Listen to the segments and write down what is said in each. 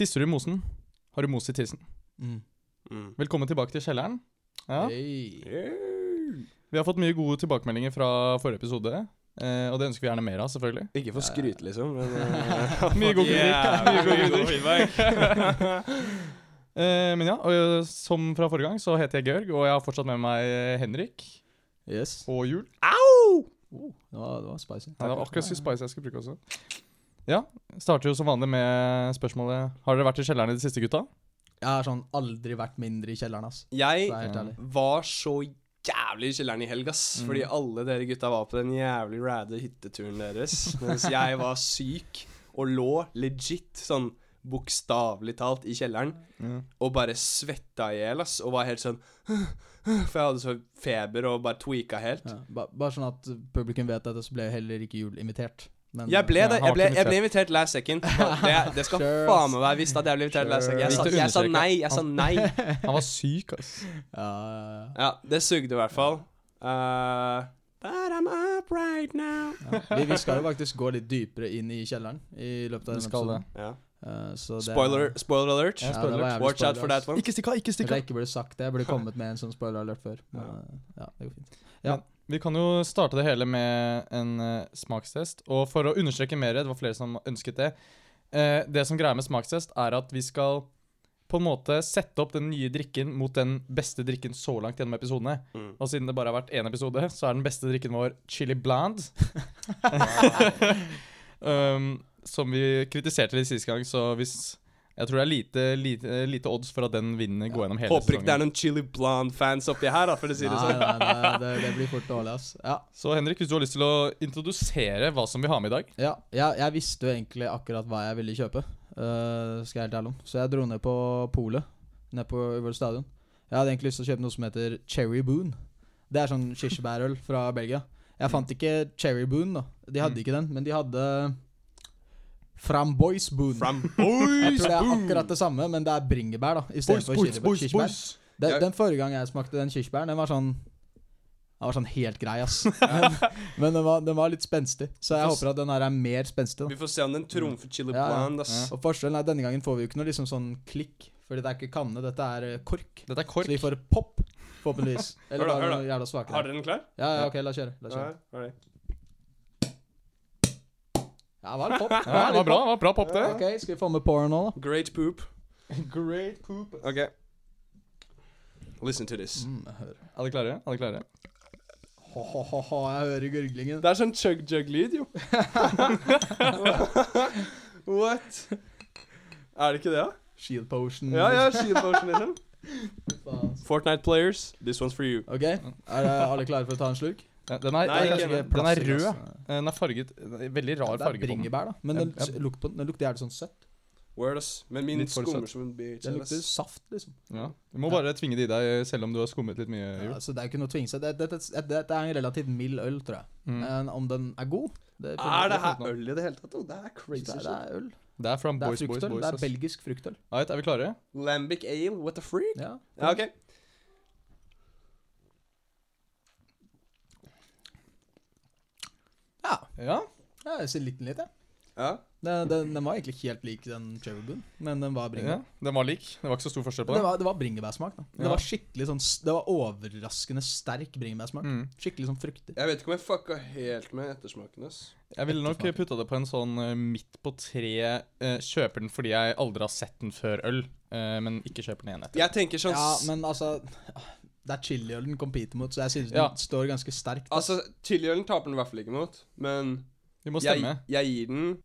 Tisser du i mosen, har du mos i tissen. Mm. Mm. Velkommen tilbake til kjelleren. Ja, Hey. Vi har fått mye gode tilbakemeldinger fra forrige episode, eh, og det ønsker vi gjerne mer av, selvfølgelig. Ikke for skryt, liksom, men uh, Mye god kritikk. Mye god feedback. Eh, men ja, og eh, som fra forrige gang, så heter jeg Georg, og jeg har fortsatt med meg Henrik Yes. og Jul. Au! Oh, det, var, det var spicy. Ja, det var akkurat så spice jeg skulle bruke også. Ja, starter jo som vanlig med spørsmålet Har dere vært i kjelleren i det siste, gutta? Jeg har sånn aldri vært mindre i kjelleren, ass. Jeg var så jævlig i kjelleren i helg, ass. Mm. Fordi alle dere gutta var på den jævlig rade hytteturen deres. Mens jeg var syk og lå legit sånn bokstavelig talt i kjelleren og bare svetta i hjel, ass. Og var helt sånn For jeg hadde så feber og bare tweaka helt. Ja, bare, bare sånn at publikum vet dette, så ble jeg heller ikke Jul invitert. Men, Jeg ble det. Jeg ble, jeg ble invitert last second. Det, det skal Sure, faen meg være visst at jeg ble invitert last second. Jeg sa, jeg sa nei. Jeg sa nei. Han var syk, ass. ja, ja, ja. Ja, det sugde i hvert fall. Uh, but I'm up right now. Ja. Vi, vi skal jo faktisk gå litt dypere inn i kjelleren i løpet av denne det. episoden. Ja. Eh, så det- Spoiler, spoiler alert. Ja, spoiler alert. Watch out for that one. Ikke stikk av, ikke stikk jeg av. ikke burde sagt det. Jeg burde kommet med en sånn spoiler alert før. Men, Ja. eh, ja, det går fint. Ja. Vi kan jo starte det hele med en uh, smakstest. Og for å understreke mer, det var flere som ønsket det uh, Det som greier med smakstest, er at vi skal på en måte sette opp den nye drikken mot den beste drikken så langt gjennom episodene. Mm. Og siden det bare har vært én episode, så er den beste drikken vår chili bland. um, som vi kritiserte litt sist gang, så hvis Jeg tror det er lite, lite, lite odds for at den vinner går gjennom hele Håper ikke det er noen Chili Blonde-fans oppi her, da, for å si det Nei, sånn. nei, det, det, blir fort dårlig, ass. Ja. Så Henrik, hvis du har lyst til å introdusere hva som vi har med i dag Ja, jeg, jeg visste jo egentlig akkurat hva jeg ville kjøpe. uh, skal jeg helt ærlig om. Så jeg dro ned på polet. Ned på Ullevål stadion. Jeg hadde egentlig lyst til å kjøpe noe som heter Cherry Boon. Det er sånn kirsebærøl fra Belgia. Jeg fant ikke Cherry Boon, da. De hadde Mm. ikke den, men de hadde Framboys Boon. From jeg tror det er akkurat det samme, men det er bringebær, da. Istedenfor kirsebær. Den, den forrige gang jeg smakte den kirsebæren, den var sånn Den var sånn helt grei, ass. Men, men den, var, den var litt spenstig. Så jeg håper at den her er mer spenstig. da Vi får se om den trumfer Chili Ja, ja. Ass. Ja. Og forskjellen er denne gangen får vi jo ikke noe liksom sånn klikk. Fordi det er ikke kanne, dette er eh, kork. Dette er kork. Så vi får pop, forhåpentligvis. Eller Hør da, hør da. Har dere den klar? Ja, ja, ok, la oss kjøre. La Ja, kjøre. alright. Ja, det var pop. Ja, det var bra, det var bra pop, det. Ok, skal vi få med porn nå, da? Great poop. Great poop. OK. Listen to this. Mm, jeg hører. Er dere klare? Er dere klare? Ho-ho-ho, jeg hører gurglingen. Det er sånn chug-jug-lyd, jo. What? Er det ikke det, da? Shield potion. Ja, ja, shield potion, liksom. Fortnite players, this one's for you. Ok, er det alle klare for å ta en slurk? Ja, Den er, Nei, den er, ikke den er rød. Den er farget Veldig rar Det farge på den. bringebær, da. Men den, lukt på, den lukter jævlig sånn søtt. Word, ass. Men min Litt skummer som en bitch. Den lukter saft, liksom. Ja. Du må bare tvinge det i deg, selv om du har skummet litt mye. Ja, så det er jo ikke noe å tvinge seg. Dette det, det, det er en relativt mild øl, tror jeg. Mm. Men om den er god det Er det her øl i det hele tatt? Det er crazy det, shit. det er øl. Det er from Det er Boys, Boys. Boys. Det er belgisk fruktøl. Right, er vi klare? Lambic ale, what the freak? Ja. Ja, OK. Ja. Ja. ja jeg ser liten litt, jeg. Ja. Den, den, den var egentlig ikke helt lik den Cherry Boon, men den var ja. bringebær. Den var lik. Det var ikke så stor forskjell på Det det. var, det var bringebærsmak. da Det var skikkelig sånn Det var overraskende sterk bringebærsmak. Mm. Skikkelig sånn fruktig. Jeg vet ikke om jeg fucka helt med ettersmaken, ass. Jeg ville nok putta det på en sånn eh, midt på tre eh, Kjøper den fordi jeg aldri har sett den før øl, eh, men ikke kjøper den igjen etter. Jeg tenker sånn Ja, men altså Det er chiliøl den competer mot, så jeg synes den står ganske sterkt. Altså, chiliølen taper den i hvert fall ikke mot, men Vi må stemme. jeg gir den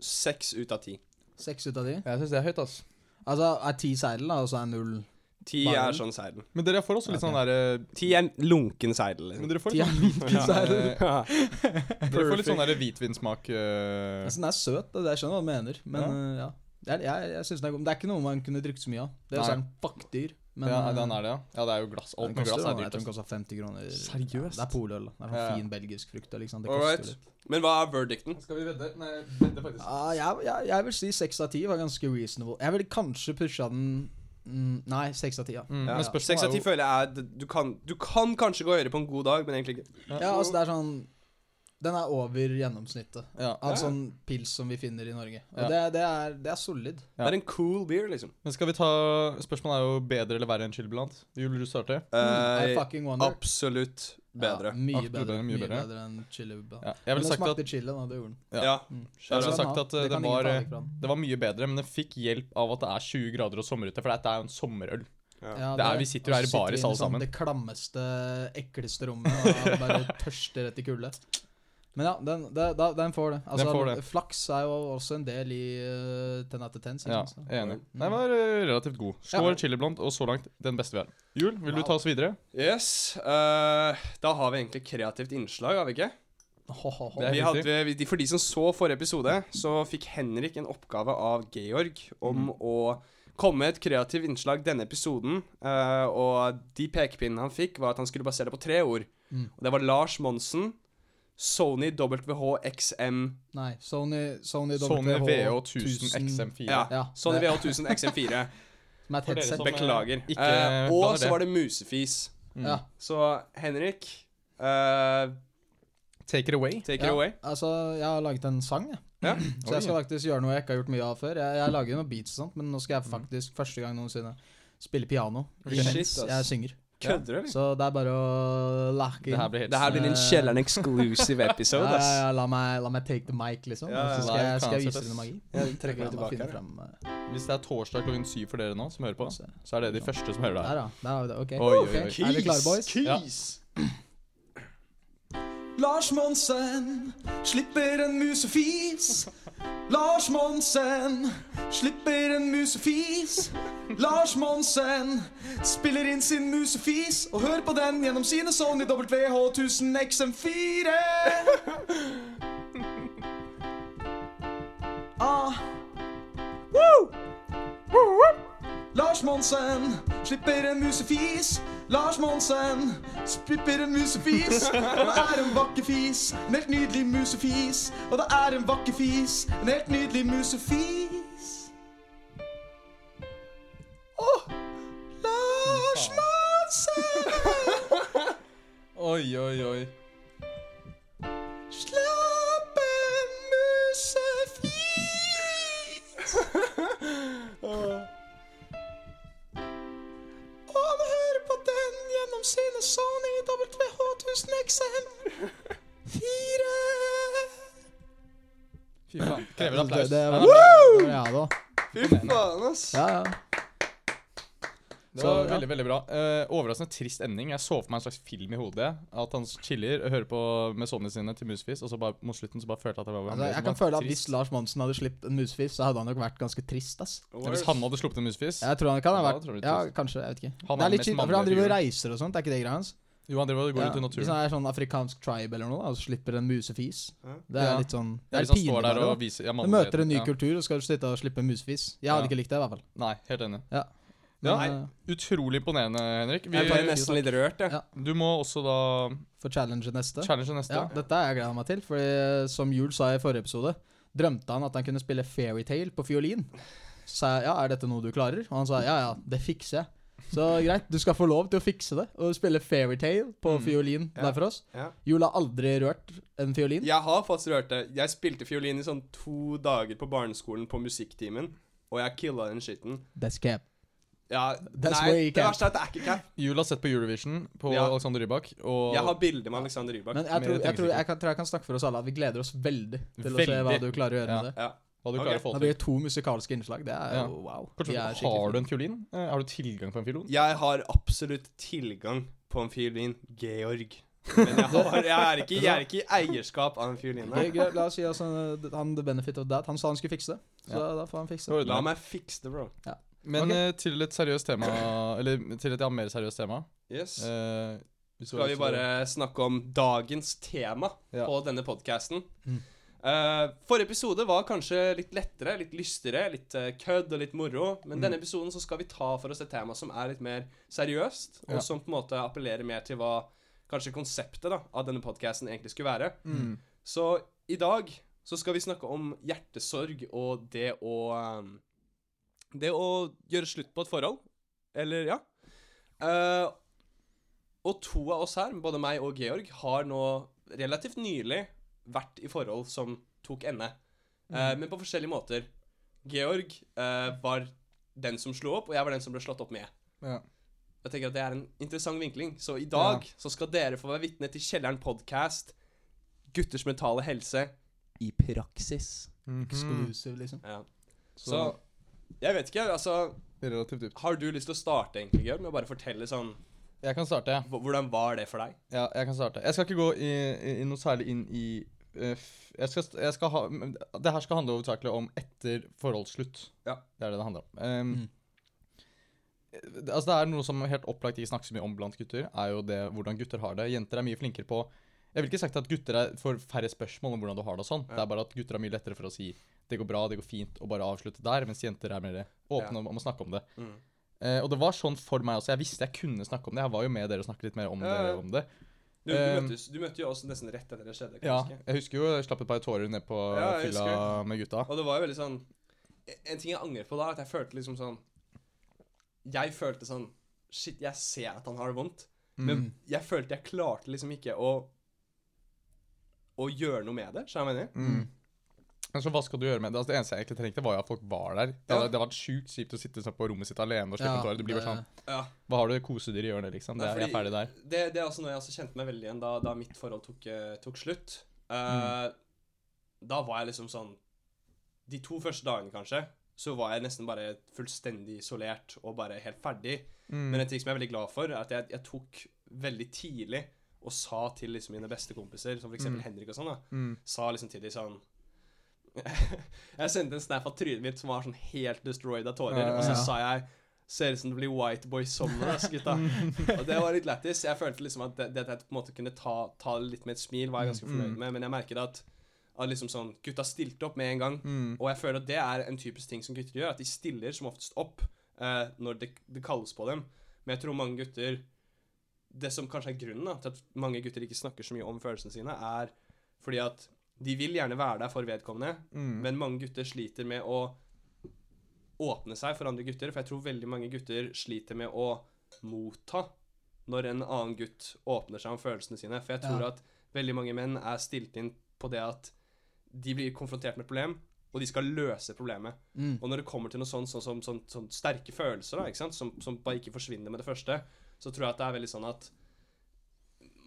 seks ut av ti. Seks ut av ti. Jeg syns det er høyt, ass. Altså er ti seidel, da, og så er null Ti er sånn seidel. Men dere får også litt okay. sånn derre Ti er lunken seidel. Men Liksom. dere får litt sånn, Ja, seidel. eh, Ja. dere får litt sånn derre hvitvinsmak uh... Altså, den er søt, og det jeg skjønner hva du mener, men Ja. øh, ja. Jeg, jeg, jeg synes den er god. Men det er ikke noe man kunne drukket så mye av. Det er jo sånn fuckdyr. Men Ja, den er det, ja. Ja, det er jo glass. Alt med glass er jeg dyrt. tror den ass. koster 50 kroner. Seriøst? Det er poløl. Det er sånn Ja, ja. fin belgisk frukt. Liksom. Det koster litt. Men hva er verdicten? Skal vi vedde? Nei, vedde faktisk. Uh, jeg, jeg, jeg vil si seks av ti var ganske reasonable. Jeg ville kanskje pusha den mm, Nei, seks av ti, ja. Mm, Ja. men spørsmålet Seks av er ti jo føler jeg er du kan, du kan kanskje gå høyere på en god dag, men egentlig ikke. Ja, altså det er sånn Den er over gjennomsnittet Ja. av Ja. sånn pils som vi finner i Norge. Og Ja. det, det, er, det er solid. Ja. Det er en cool beer, liksom. Men skal vi ta Spørsmålet er jo bedre eller verre enn chill Blant. Vil du starte? I Eh, fucking wonder. absolutt bedre. Ja, mye, Absolutt bedre, bedre, mye mye bedre. bedre enn chili. Blanc. Ja. Jeg Men ville den sagt at smakte chili, da. Det gjorde den. Ja. Ja. Mm. Jeg ville sagt at eh, det den var eh. Det var mye bedre, men den fikk hjelp av at det er 20 grader og sommer ute, for dette er jo en sommerøl. Ja. Ja, Det er- vi sitter jo her i baris alle i sånn sammen. Det klammeste, ekleste rommet og bare tørster etter kulde. Men ja, den, den, den får det. Altså, får det. Flaks er jo også en del i uh, Ten out of ten. Ja, er enig. Mm. Den var eh, relativt god. Slår Ja. Chili Blond, og så langt den beste vi har. Jul, vil du ta oss videre? Yes. Uh, da har vi egentlig kreativt innslag, har vi ikke? Ho, ho, er Vi hadde, vi- for de som så forrige episode, så fikk Henrik en oppgave av Georg om Mm. å komme med et kreativt innslag denne episoden. eh, og de pekepinnene han fikk, var at han skulle basere det på tre ord. Mm. Og det var Lars Monsen, Sony WHXM Nei, Sony Sony, Sony WH VH 1000 XM4. Ja, Ja, Sony det- VH1000 XM4. Som er et headset. Beklager. ikke Eh, og så var det musefis. Mm. Ja. Så Henrik, uh, Take it away. take it Ja, away. Altså, jeg har laget en sang, jeg. Ja. Så jeg skal faktisk gjøre noe jeg ikke har gjort mye av før. Jeg, jeg lager noen beats og sånt, men nå skal jeg Mm. faktisk første gang noensinne spille piano Ok. mens Shit, ass. jeg synger. Kødder du, eller? Så det er bare å lake Det her blir Det her blir en Eh, Kjelleren exclusive episode, ass. ja, ja, la, meg, la meg take the mic, liksom. Ja, ja, så ja. skal jeg, skal jeg concert, vise dere magi. Ja, vi trekker La meg tilbake finne her, frem, eh, Hvis det er torsdag klokken syv for dere nå, som hører på, så er det de første som hører det Der, her. ja. Der har vi det. Ok. Oi, oi, oi. Er vi klare, boys? Keys. Lars Monsen slipper en musefis. Lars Monsen slipper en musefis. Lars Monsen spiller inn sin musefis og hør på den gjennom sine Sony WH1000 XM4. Ah. Woo! Lars Monsen slipper en musefis. Lars Monsen slipper en musefis. Og det er en vakker fis. En helt nydelig musefis. Og det er en vakker fis. En helt nydelig musefis. Åh! Lars Monsen Oi, oi, oi. Det, var, det jeg. Fy faen, ass. Ja, ja. Det var Så, ja. veldig, veldig bra. Uh, overraskende trist ending. Jeg så for meg en slags film i hodet. At han chiller, hører på med Sony sine til Musefis, og så bare mot slutten så bare følte at det var Altså, jeg kan føle at Hvis Lars Monsen hadde sluppet en musefis, så hadde han nok vært ganske trist. ass ja, Hvis han hadde sluppet en Musefis Jeg tror han kan ha vært Ja, kanskje. Jeg vet ikke. Han det er er litt kjipt, for han driver og reiser og sånt. Er ikke det greia hans? Jo, han driver og går Ja, ut i naturen. Hvis han er sånn afrikansk tribe eller noe, da, og så slipper en musefis. Det er Ja. litt sånn Det er han pinlig. der og viser ja, Du møter en ny ja. kultur, og skal du sitte og slippe en musefis. Jeg hadde Ja. ikke likt det, i hvert fall. Nei, helt enig. Ja. Ja, nei. eh, Utrolig imponerende, Henrik. Vi, Jeg ble nesten litt rørt, jeg. Ja. du må også da For challenge neste. challenge neste. Ja, dette har jeg gleda meg til, Fordi som Jul sa i forrige episode, drømte han at han kunne spille fairytale på fiolin. Så sa jeg ja, er dette noe du klarer? Og han sa ja, ja, det fikser jeg. Så greit, du skal få lov til å fikse det og spille fairytale på Mm. fiolin Ja. der for oss. Ja. Jul har aldri rørt en fiolin. Jeg har faktisk rørt det. Jeg spilte fiolin i sånn to dager på barneskolen på musikktimen, og jeg killa den skitten. That's cap. Ja, That's nei, way det cap. verste er at det er ikke cap. Jul har sett på Eurovision på Ja. Alexander Rybak, og Jeg har bilde med Alexander Rybak. Men jeg tror jeg, tror, jeg, kan, tror jeg kan snakke for oss alle at vi gleder oss veldig til å se hva du klarer å gjøre Ja. med det. Ja. Hva du Ok. å få Da blir det to musikalske innslag. Det er Ja. jo wow. Kanskje, er har du en fiolin? Eh, Har du tilgang på en fiolin? Jeg har absolutt tilgang på en fiolin. Georg. Men jeg, har, jeg, er ikke, jeg er ikke i eierskap av en fiolin. La oss si altså, han the benefit of that. Han sa han skulle fikse det, så Ja. da får han fikse det. La meg fikse det, bro. Men Ok. eh, til et seriøst tema Eller til et ja, mer seriøst tema. Yes. Eh, Skal vi bare snakke om dagens tema Ja. på denne podkasten. Mm. Forrige episode var kanskje litt lettere, litt lystigere, litt uh, kødd og litt moro. Men Mm. denne episoden så skal vi ta for oss et tema som er litt mer seriøst, og Ja. som på en måte appellerer mer til hva kanskje konseptet da, av denne podkasten egentlig skulle være. Mm. Så i dag så skal vi snakke om hjertesorg og det å um, Det å gjøre slutt på et forhold. Eller, ja. Uh, og to av oss her, både meg og Georg, har nå relativt nylig vært i forhold som tok ende. Mm. Eh, men på forskjellige måter. Georg eh, var den som slo opp, og jeg var den som ble slått opp med. Ja. Jeg tenker at Det er en interessant vinkling. Så i dag så skal dere få være vitne til Kjelleren podcast. Gutters mentale helse i praksis. Mhm. Exclusive, liksom. Ja. Så, Så jeg vet ikke, altså relativt dypt. Har du lyst til å starte, egentlig, Georg, med å bare fortelle sånn Jeg kan starte. Hvordan var det for deg? Ja, jeg kan starte. Jeg skal ikke gå i, i, i noe særlig inn i eh, jeg skal, jeg skal ha, Det her skal handle hovedsakelig om etter forholdsslutt. Ja. Det er det det handler om. Um, Mm. Altså Det er noe som helt opplagt ikke snakkes så mye om blant gutter, er jo det hvordan gutter har det. Jenter er mye flinkere på Jeg vil ikke sagt at gutter er får færre spørsmål om hvordan du har det og sånn. Ja. Det er bare at gutter er mye lettere for å si det går bra, det går fint, og bare avslutte der, mens jenter er mer åpne Ja. om, om å snakke om det. Mm. Eh, og det var sånn for meg også. Jeg visste jeg kunne snakke om det. Jeg var jo med dere og snakket litt mer om, Ja, ja. det, om det. Du, du, Um, møttes, du møtte jo oss nesten rett etter det skjedde. kan Ja, huske? jeg husker jo jeg slapp et par tårer ned på Ja, fylla fylla med gutta. Og det var jo veldig sånn En ting jeg angrer på da, at jeg følte liksom sånn Jeg følte sånn Shit, jeg ser at han har det vondt, men Mm. jeg følte jeg klarte liksom ikke å Å gjøre noe med det. Skjønner du hva jeg mener? Mm. Men så hva skal du gjøre med det? Altså, det eneste jeg egentlig trengte, var jo at folk var der. Det Ja. hadde, det hadde vært sjukt kjipt å sitte sånn på rommet sitt alene og slippe en tåre. Det blir bare sånn Ja. Hva har du kosedyr i hjørnet, liksom? Det Nei, er, jeg er ferdig der. Det, det er også noe jeg også kjente meg veldig igjen da, da mitt forhold tok, eh, tok slutt. Uh, Mm. Da var jeg liksom sånn De to første dagene, kanskje, så var jeg nesten bare fullstendig isolert og bare helt ferdig. Mm. Men en ting som jeg er veldig glad for, er at jeg, jeg tok veldig tidlig og sa til liksom mine beste kompiser, som eksempel Mm. Henrik og sånn, da, Mm. sa liksom til de sånn Jeg sendte en snap av trynet mitt som var sånn helt destroyed av tårer, Ja, og så sa jeg Ser ut som det blir White Boy Summer, ass, gutta. og det var litt lættis. Jeg følte liksom at det, det at jeg på en måte kunne ta, ta det litt med et smil, var jeg ganske fornøyd Mm. med, men jeg merket at, at liksom sånn Gutta stilte opp med en gang. Mm. Og jeg føler at det er en typisk ting som gutter gjør, at de stiller som oftest opp eh, når det, det kalles på dem. Men jeg tror mange gutter Det som kanskje er grunnen da, til at mange gutter ikke snakker så mye om følelsene sine, er fordi at de vil gjerne være der for vedkommende, Mm. men mange gutter sliter med å åpne seg for andre gutter. For jeg tror veldig mange gutter sliter med å motta når en annen gutt åpner seg om følelsene sine. For jeg tror Ja. at veldig mange menn er stilt inn på det at de blir konfrontert med et problem, og de skal løse problemet. Mm. Og når det kommer til noe sånn, sånn, sånn, sånn, sånn sterke følelser, da? Som, som bare ikke forsvinner med det første, så tror jeg at det er veldig sånn at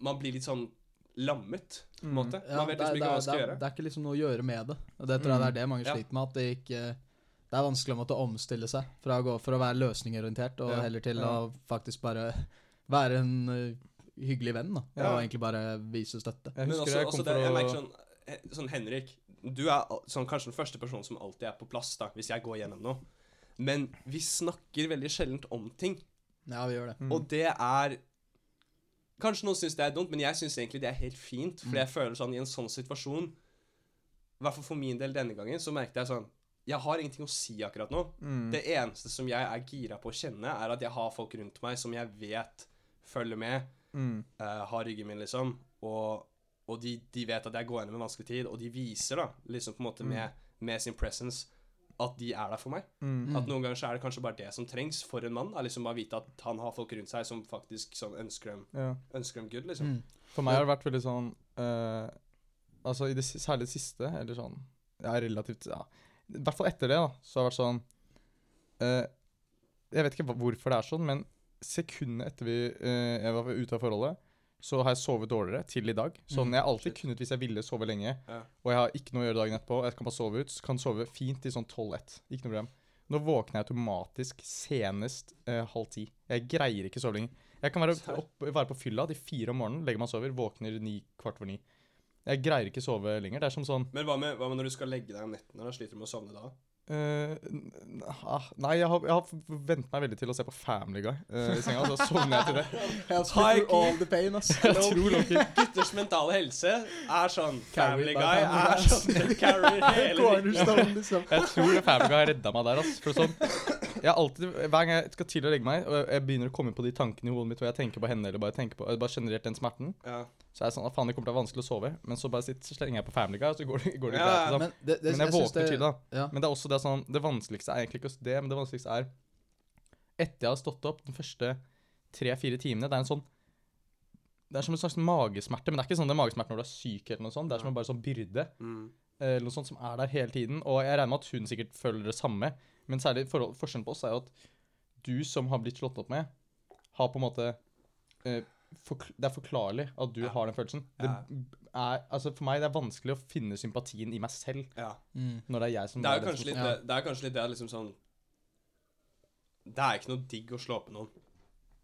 man blir litt sånn lammet, på en Mm. måte. Ja, man vet liksom det, ikke hva man skal det, gjøre. det er ikke liksom noe å gjøre med det. Og det tror jeg det er det mange sliter med. At det ikke Det er vanskelig å måtte omstille seg fra å gå for å være løsningorientert, og Ja. heller til Ja. å faktisk bare være en ø, hyggelig venn, da. Ja. Og egentlig bare vise støtte. Jeg Men også, jeg også det, jeg merker sånn, sånn Henrik, du er sånn, kanskje den første personen som alltid er på plass da, hvis jeg går gjennom noe. Men vi snakker veldig sjeldent om ting. Ja, vi gjør det. Mm. Og det er Kanskje noen syns det er dumt, men jeg syns egentlig det er helt fint. Fordi Mm. jeg føler sånn i en sånn situasjon, i hvert fall for min del denne gangen, så merket jeg sånn Jeg har ingenting å si akkurat nå. mm. Det eneste som jeg er gira på å kjenne, er at jeg har folk rundt meg som jeg vet følger med, Mm. uh, har ryggen min, liksom. Og, og de, de vet at jeg går gjennom en vanskelig tid, og de viser, da, liksom på en måte Mm. med, med sin presence, at de er der for meg. Mm. Mm. At noen ganger så er det kanskje bare det som trengs for en mann. Er liksom bare vite at han har folk rundt seg som faktisk sånn ønsker dem, Ja. ønsker dem good, liksom. Mm. For meg har det vært veldig sånn uh, Altså i det, særlig det siste, eller sånn Ja, relativt Ja. I hvert fall etter det, da, så har det vært sånn uh, Jeg vet ikke hvorfor det er sånn, men sekundet etter vi, uh, jeg var ute av forholdet, så har jeg sovet dårligere til i dag. Sånn jeg alltid shit. kunnet hvis jeg ville sove lenge, Ja. og jeg har ikke noe å gjøre dagen etterpå, jeg kan bare sove ut, så kan sove fint til sånn 12-1. Ikke noe problem. Nå våkner jeg automatisk senest eh, halv ti. Jeg greier ikke sove lenger. Jeg kan være, opp, være på fylla til fire om morgenen, legger meg og sover, våkner ni, kvart over ni. Jeg greier ikke sove lenger. Det er som sånn Men hva med, hva med når du skal legge deg om nettene? Da sliter du med å sovne da? Eh, ah, Nei, jeg har, jeg har vent meg veldig til å se på Family Guy uh, i senga, så sovner jeg til det. Through all the pain, ass. Jeg tror Gutters mentale helse er sånn Family Guy er sånn carry hele tiden. Liksom. Jeg tror Family Guy har redda meg der. ass. For sånn, jeg alltid, Hver gang jeg skal til å legge meg, og jeg begynner å komme på de tankene i hodet mitt, og jeg tenker på henne, eller bare tenker på, bare generert den smerten, Ja. så er jeg sånn, at faen, det kommer til å være vanskelig å sove. Men så bare sitter, så slenger jeg på Family Guy, og så går det, går det Ja, greit. Liksom. Men, det, det, Men jeg jeg våkner til det. da. Ja. Men det er også det sånn Det vanskeligste er egentlig ikke det, men det vanskeligste er Etter jeg har stått opp de første tre-fire timene Det er en sånn Det er som en slags magesmerte, men det er ikke sånn det er magesmerte når du er syk. eller noe sånt. Det er som en bare sånn byrde Mm. eh, eller noe sånt som er der hele tiden. Og jeg regner med at hun sikkert føler det samme. Men særlig forhold, forskjellen på oss er jo at du som har blitt slått opp med, har på en måte eh, for, Det er forklarlig at du Ja. har den følelsen. Det Ja. er, altså For meg det er vanskelig å finne sympatien i meg selv Ja. Mm. når det er jeg som Det er, jo kanskje som- litt, det, det er kanskje litt det liksom sånn Det er ikke noe digg å slå på noen.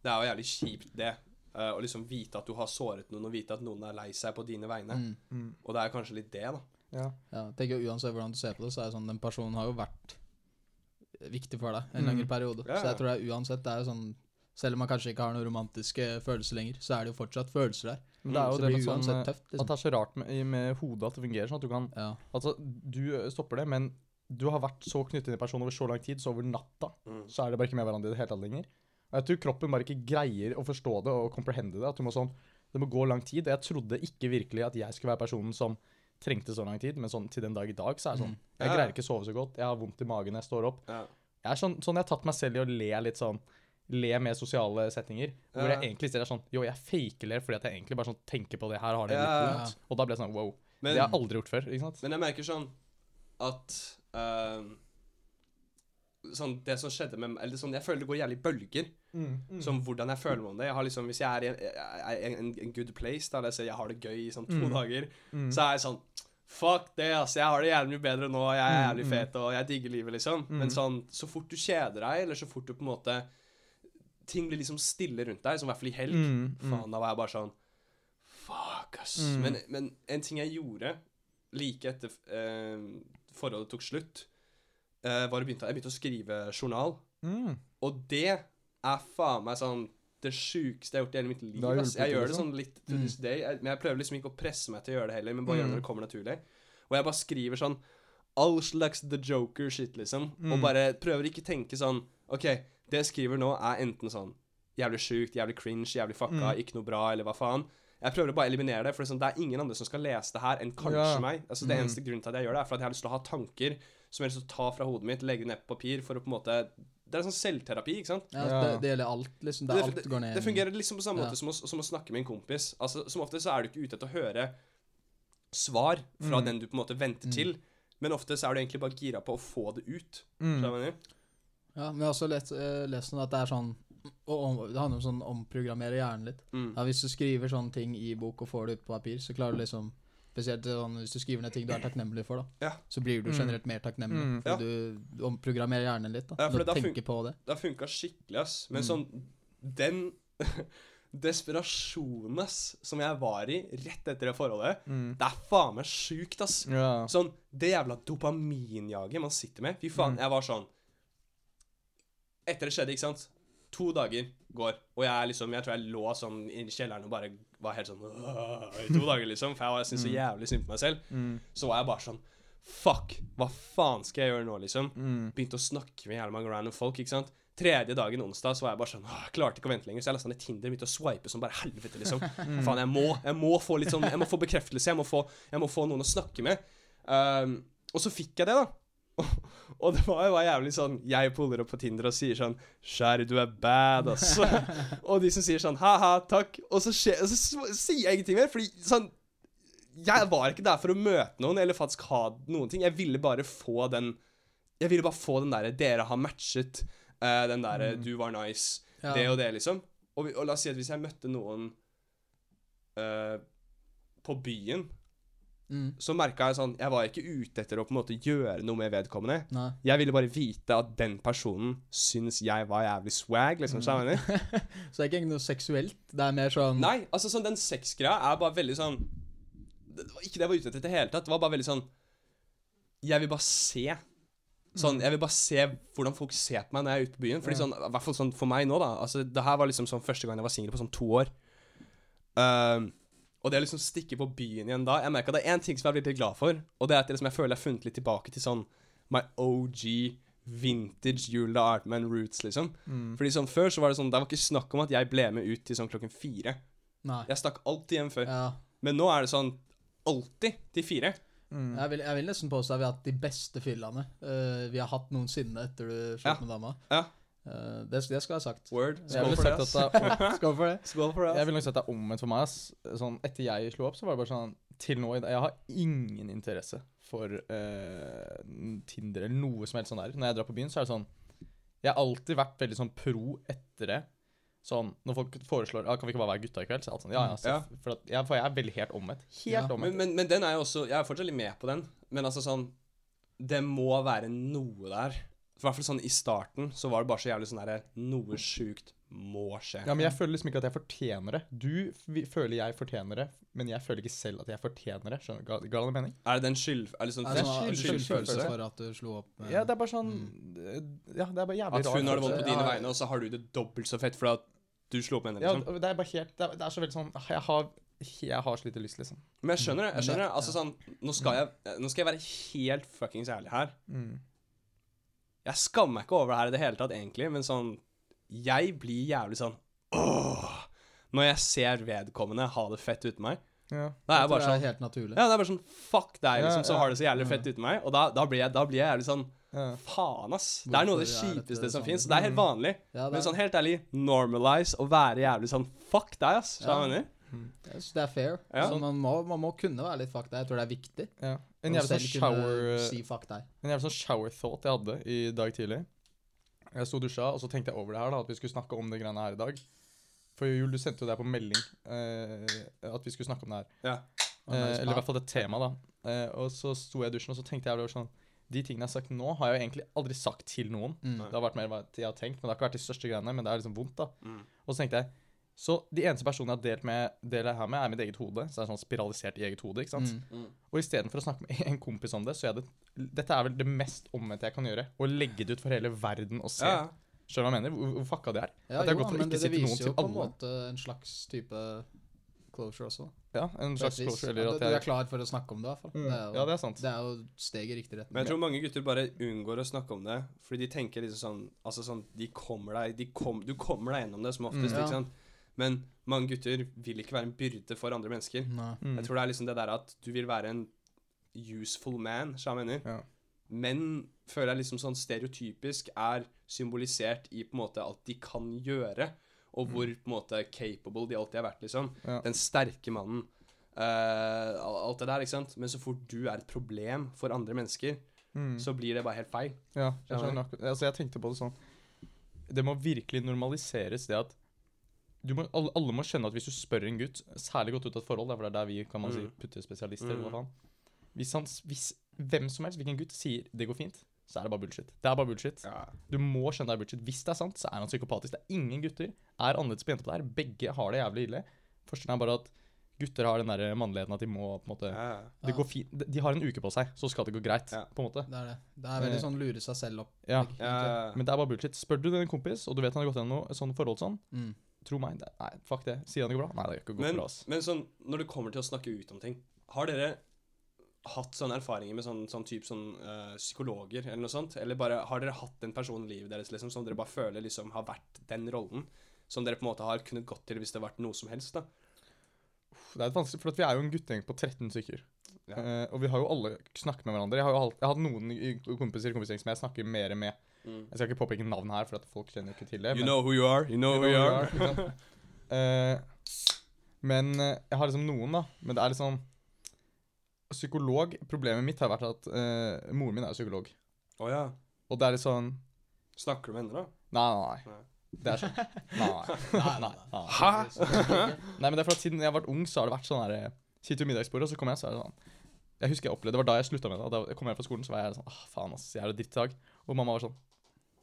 Det er jo jævlig kjipt, det. Uh, Å liksom vite at du har såret noen, og vite at noen er lei seg på dine vegne. Mm. Mm, Og det er kanskje litt det, da. ja. Ja, tenker Uansett hvordan du ser på det, så er det sånn den personen har jo vært viktig for deg en Mm. lengre periode. Ja, Så jeg tror det er uansett det er jo sånn Selv om man kanskje ikke har noen romantiske følelser lenger, så er det jo fortsatt følelser der. Men det er jo det det blir sånn uansett tøft. At Liksom. det er så rart med, med hodet at det fungerer sånn at du kan Ja. Altså, du stopper det, men du har vært så knyttet til en person over så lang tid, så over natta Mm. så er det bare ikke med hverandre i det hele tatt lenger. Og jeg tror kroppen bare ikke greier å forstå det og comprehende det. At du må sånn, det må gå lang tid. Og jeg trodde ikke virkelig at jeg skulle være personen som trengte så lang tid, men sånn til den dag i dag så er det sånn Mm. Jeg Ja. greier ikke å sove så godt. Jeg har vondt i magen når jeg står opp. Ja. Jeg er sånn, sånn jeg har tatt meg selv i å le litt sånn Le med sosiale settinger. Hvor jeg egentlig ser det sånn Jo, jeg faker-ler fordi at jeg egentlig bare sånn tenker på det her, har det litt vondt. Og da ble jeg sånn wow. Men, det har jeg aldri gjort før. ikke sant? men jeg merker sånn at ehm, Sånn det som skjedde med Eller sånn, jeg føler det går jævlig bølger. Som hvordan jeg føler meg om det. Jeg har liksom, Hvis jeg er i en, en, en, en good place, da, oss jeg har det gøy i sånn to Mm. dager, Mm. så er jeg sånn Fuck det, ass. Jeg har det jævlig mye bedre nå. Jeg er Mm, jævlig mm. fet, og jeg digger livet, liksom. Men Mm. sånn, så fort du kjeder deg, eller så fort du på en måte Ting blir liksom stille rundt deg, som i hvert fall i helg. Mm, mm. Faen, da var jeg bare sånn Fuck, ass. Mm. Men, men en ting jeg gjorde like etter eh, forholdet tok slutt, eh, var å begynte, jeg begynte å skrive journal. Mm. Og det er faen meg sånn det sjukeste jeg har gjort i hele mitt liv. Det hjulpet Jeg gjør det sånn litt to Mm. this day. Jeg, men jeg prøver liksom ikke å presse meg til å gjøre det heller, men bare gjør det Mm. når det kommer naturlig. Og jeg bare skriver sånn all slags The Joker-shit, liksom. Og Mm. bare prøver ikke tenke sånn OK, det jeg skriver nå, er enten sånn jævlig sjukt, jævlig cringe, jævlig fucka, Mm. ikke noe bra, eller hva faen. Jeg prøver å bare eliminere det, for det er, sånn, det er ingen andre som skal lese det her enn kanskje Ja. meg. Altså Det Mm. eneste grunnen til at jeg gjør det, er for at jeg har lyst til å ha tanker som jeg har å ta fra hodet mitt, legge ned på papir, for å på en måte Det er sånn selvterapi, ikke sant? Ja. Det, det gjelder alt, liksom. Det, Det- alt går ned Det fungerer liksom på samme Ja. måte som å, som å snakke med en kompis. Altså, Som ofte så er du ikke ute etter å høre svar fra Mm. den du på en måte venter Mm. til, men ofte så er du egentlig bare gira på å få det ut. Mm. Jeg mener? Ja, men jeg har også lest, uh, lest noe at det er sånn og om, Det handler om sånn omprogrammere hjernen litt. Mm. Ja, Hvis du skriver sånne ting i bok og får det ut på papir, så klarer du liksom Spesielt sånn, hvis du skriver ned ting du er takknemlig for, da. Ja. Så blir du Mm. generelt mer takknemlig. Mm. Fordi Ja. du omprogrammerer hjernen litt. da Ja, for Du det tenker på det. Det har funka skikkelig, ass. Men Mm. sånn Den desperasjonen, ass, som jeg var i rett etter det forholdet, Mm. det er faen meg sjukt, ass. Ja. Sånn, det jævla dopaminjaget man sitter med Fy faen, Mm. jeg var sånn Etter det skjedde, ikke sant To dager går Og jeg liksom, jeg tror jeg lå sånn i kjelleren Og bare var helt sånn I to dager liksom For jeg var- jeg synes så Mm. jævlig synd på meg selv Mm. Så var jeg bare sånn Fuck, hva faen skal jeg gjøre nå liksom Mm. Begynte å snakke med jævlig mange random folk, ikke sant Tredje dagen onsdag så var jeg bare sånn «Åh, klarte ikke å vente lenger Så jeg lasta ned Tinder Begynte å swipe som bare helvete liksom Mm. Faen, jeg må, jeg må få litt sånn Jeg må få bekreftelse Jeg må få, jeg må få noen å snakke med um, Og så fikk jeg det da og, det var jo jævlig sånn Jeg puller opp på Tinder og sier sånn Skjære, du er bad, ass Og de som sier sånn Haha, takk Og så, skje, og så sier jeg ingenting mer Fordi sånn Jeg var ikke der for å møte noen Eller faktisk ha noen ting Jeg ville bare få den Jeg ville bare få den der Dere har matchet uh, Den der Mm. Du var nice Ja. det og det, liksom. Og, og la oss si at hvis jeg møtte noen uh, på byen, Mm. så merka jeg sånn Jeg var ikke ute etter å på en måte gjøre noe med vedkommende. Nei. Jeg ville bare vite at den personen syns jeg var jævlig swag, liksom. Mm. skjønner du? Så det er ikke noe seksuelt. Det er mer sånn Nei, altså sånn den sexgreia er bare veldig sånn Det var ikke det jeg var ute etter i det hele tatt. Det var bare veldig sånn Jeg vil bare se. Sånn, Jeg vil bare se hvordan folk ser på meg når jeg er ute på byen. Fordi sånn, i hvert fall sånn for meg nå, da Altså, Det her var liksom sånn første gang jeg var singel på sånn to år. Ehm, og det å liksom stikke på byen igjen da Jeg merka det er én ting som jeg har blitt litt glad for, og det er at jeg liksom, jeg føler jeg har funnet litt tilbake til sånn my OG vintage Jula Artman roots, liksom. Mm. Fordi sånn før så var det sånn Det var ikke snakk om at jeg ble med ut til sånn klokken fire. Nei. Jeg stakk alltid hjem før. Ja. Men nå er det sånn alltid til fire. Mm. Jeg, vil, jeg vil nesten påstå at vi har hatt de beste fyllene uh, vi har hatt noensinne etter du Ja. slapp med dama. Ja. Eh, det, det skal jeg ha sagt. Word. Skål for sagt er Skål for det. Skål for det, Jeg ville vil nok si at det omvendt for meg. ass. Sånn, etter jeg slo opp, så var det bare sånn Til nå Jeg har ingen interesse for uh, Tinder eller noe som helst sånn der. Når jeg drar på byen, så er det sånn Jeg har alltid vært veldig sånn pro etter det. Sånn, Når folk foreslår ah, Kan vi ikke bare være gutta i kveld? Så er alt sånn Ja, ja. Ja. For, at, jeg, for jeg er veldig helt omvendt. Helt Ja. omvendt. Men, men, men den er jo også Jeg er fortsatt litt med på den. Men altså sånn Det må være noe der. For I hvert fall sånn i starten så var det bare så jævlig sånn derre Noe sjukt må skje. Ja, men jeg føler liksom ikke at jeg fortjener det. Du føler jeg fortjener det, men jeg føler ikke selv at jeg fortjener det. Skjønner du? Ga, ga det mening? Er det den skyld... Er det sånn det sånn skyld- skyldfølelse skyldfølelse? for at du slo opp med Ja, det er bare sånn Ja, det er bare jævlig At hun har det vondt på Ja. dine vegne, og så har du det dobbelt så fett fordi at du slo opp med henne, Ja, liksom. det er bare helt Det er, det er så veldig sånn Jeg har, jeg har så lite lyst, liksom. Men jeg skjønner det. jeg skjønner det- det, Altså sånn Nå skal jeg Nå skal jeg være helt fuckings ærlig her. Mm. Jeg skammer meg ikke over det her i det hele tatt, egentlig, men sånn Jeg blir jævlig sånn Åh Når jeg ser vedkommende ha det fett uten meg. Ja. Da er jeg bare sånn, det er sånn helt naturlig. Ja, det er bare sånn Fuck deg, liksom, som ja. har det så jævlig fett uten meg. Og da, da, blir jeg, da blir jeg jævlig sånn ja. Faen, ass. Det er noe av det Hvorfor kjipeste som sånn? fins. Det er helt Mm. vanlig. Ja, det, Men sånn helt ærlig, normalize og være jævlig sånn Fuck deg, ass. Ja. Skjønner du hva jeg mener? jeg synes det er fair. Ja. Så man må, man må kunne være litt fuck deg. Jeg tror det er viktig. ja. En jævlig sånn shower Si fuck deg. En jævlig sånn shower thought jeg hadde i dag tidlig. Jeg sto og dusja, og så tenkte jeg over det her, da, at vi skulle snakke om det greiene her i dag. For Jul, du sendte jo det her på melding, eh, at vi skulle snakke om det her. Ja. Eh, eller i hvert fall det temaet, da. Eh, og så sto jeg i dusjen, og så tenkte jeg over sånn De tingene jeg har sagt nå, har jeg jo egentlig aldri sagt til noen. Mm. Det har vært mer hva jeg har tenkt, men det har ikke vært de største greiene. Men det er liksom vondt, da. Mm. Og så tenkte jeg Så de eneste personene jeg har delt med deler her med, er mitt eget hode. Så det er sånn spiralisert i eget hode, ikke sant. Mm. Mm. Og istedenfor å snakke med en kompis om det, så er det Dette er vel det mest omvendte jeg kan gjøre. Å legge det ut for hele verden og se. Ja. Skjønner du hva jeg mener? Hvor, hvor fucka det er. Ja, At jeg jo, har gått fra men ikke det, si det til noen viser jo på en måte en slags type closure også. Ja, En slags closure, eller At jeg... du er klar for å snakke om det, i hvert fall. Mm. Det, er jo, Ja, det er sant. det er jo steg i riktig retning. Men jeg tror mange gutter bare unngår å snakke om det, fordi de tenker liksom sånn Altså sånn De kommer deg de kom, Du kommer deg gjennom det som oftest, Mm. Ja. ikke sant? Men mange gutter vil ikke være en byrde for andre mennesker. Mm. Jeg tror det er liksom det der at du vil være en useful man, som jeg mener. Ja. Men føler jeg liksom sånn stereotypisk er symbolisert i på en måte alt de kan gjøre, og hvor på en måte capable de alltid har vært, liksom. Ja. Den sterke mannen. Uh, alt det der, ikke sant. Men så fort du er et problem for andre mennesker, Mm. så blir det bare helt feil. Ja, jeg Skjønner. Altså, jeg tenkte på det sånn Det må virkelig normaliseres, det at må, alle, alle må skjønne at hvis du spør en gutt, særlig godt ut av et forhold, for det er der vi kan man si putte spesialister, eller Mm. hva faen hvis, han, hvis hvem som helst, hvilken gutt, sier 'det går fint', så er det bare bullshit. Det er bare bullshit. Ja. Du må skjønne det er bullshit. Hvis det er sant, så er han psykopatisk. Det er ingen gutter er annerledes på jenter på det her. Begge har det jævlig ille. Forskjellen er bare at gutter har den der mannligheten at de må på en måte Ja. det går fint. De de har en uke på seg, så skal det gå greit. Ja. på en måte. Det er det. Det er veldig Eh, sånn lure seg selv opp. Ja. Ja. Men det er bare bullshit. Spør du din kompis, og du vet han har gått gjennom noe sånn forhold sånn, Mm. Tro meg, det, nei, fuck det. Sier han det går bra? Nei, det gjør ikke Men, bra, ass. men sånn, når det kommer til å snakke ut om ting, har dere hatt sånne erfaringer med sånn, sånn type sånn eh, psykologer eller noe sånt? Eller bare har dere hatt en person i livet deres liksom, som dere bare føler liksom har vært den rollen? Som dere på en måte har kunnet gått til hvis det har vært noe som helst, da? Det er et vanskelig, for vi er jo en guttegjeng på 13 stykker. Ja. Uh, og vi har jo alle snakket med hverandre. Jeg har jo hatt noen kompiser i kompisgjeng som jeg snakker mer med. Jeg skal ikke påpeke navn her, for at folk kjenner ikke til det. You know who you are, you know who you are. sant? Eh, men eh, jeg har liksom noen, da. Men det er liksom Psykolog Problemet mitt har vært at uh, moren min er jo psykolog. Oh, ja. Og det er litt sånn Snakker du med henne, da? Nei, nei, nei. Det er sånn Nei, nei. Nei, nei. Hæ? Nei, men det er for at siden jeg har vært ung, så har det vært sånn her Sitter ved middagsbordet, og så kommer jeg, så er det sånn Jeg husker jeg opplevde Det var da jeg slutta med det. Da jeg kom hjem fra skolen, så var jeg sånn ah, faen, ass, jeg er det dritt i dag. Og mamma var sånn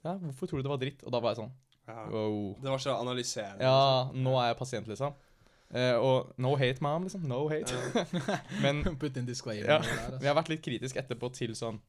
Ja, hvorfor tror du det var dritt? Og da var jeg sånn Ja. wow. Det var så analyserende. Ja, nå er jeg pasient, liksom. Eh, og no hate, mom, liksom. No hate. men Put in disclaimer. Ja. der, men altså. jeg har vært litt kritisk etterpå til sånn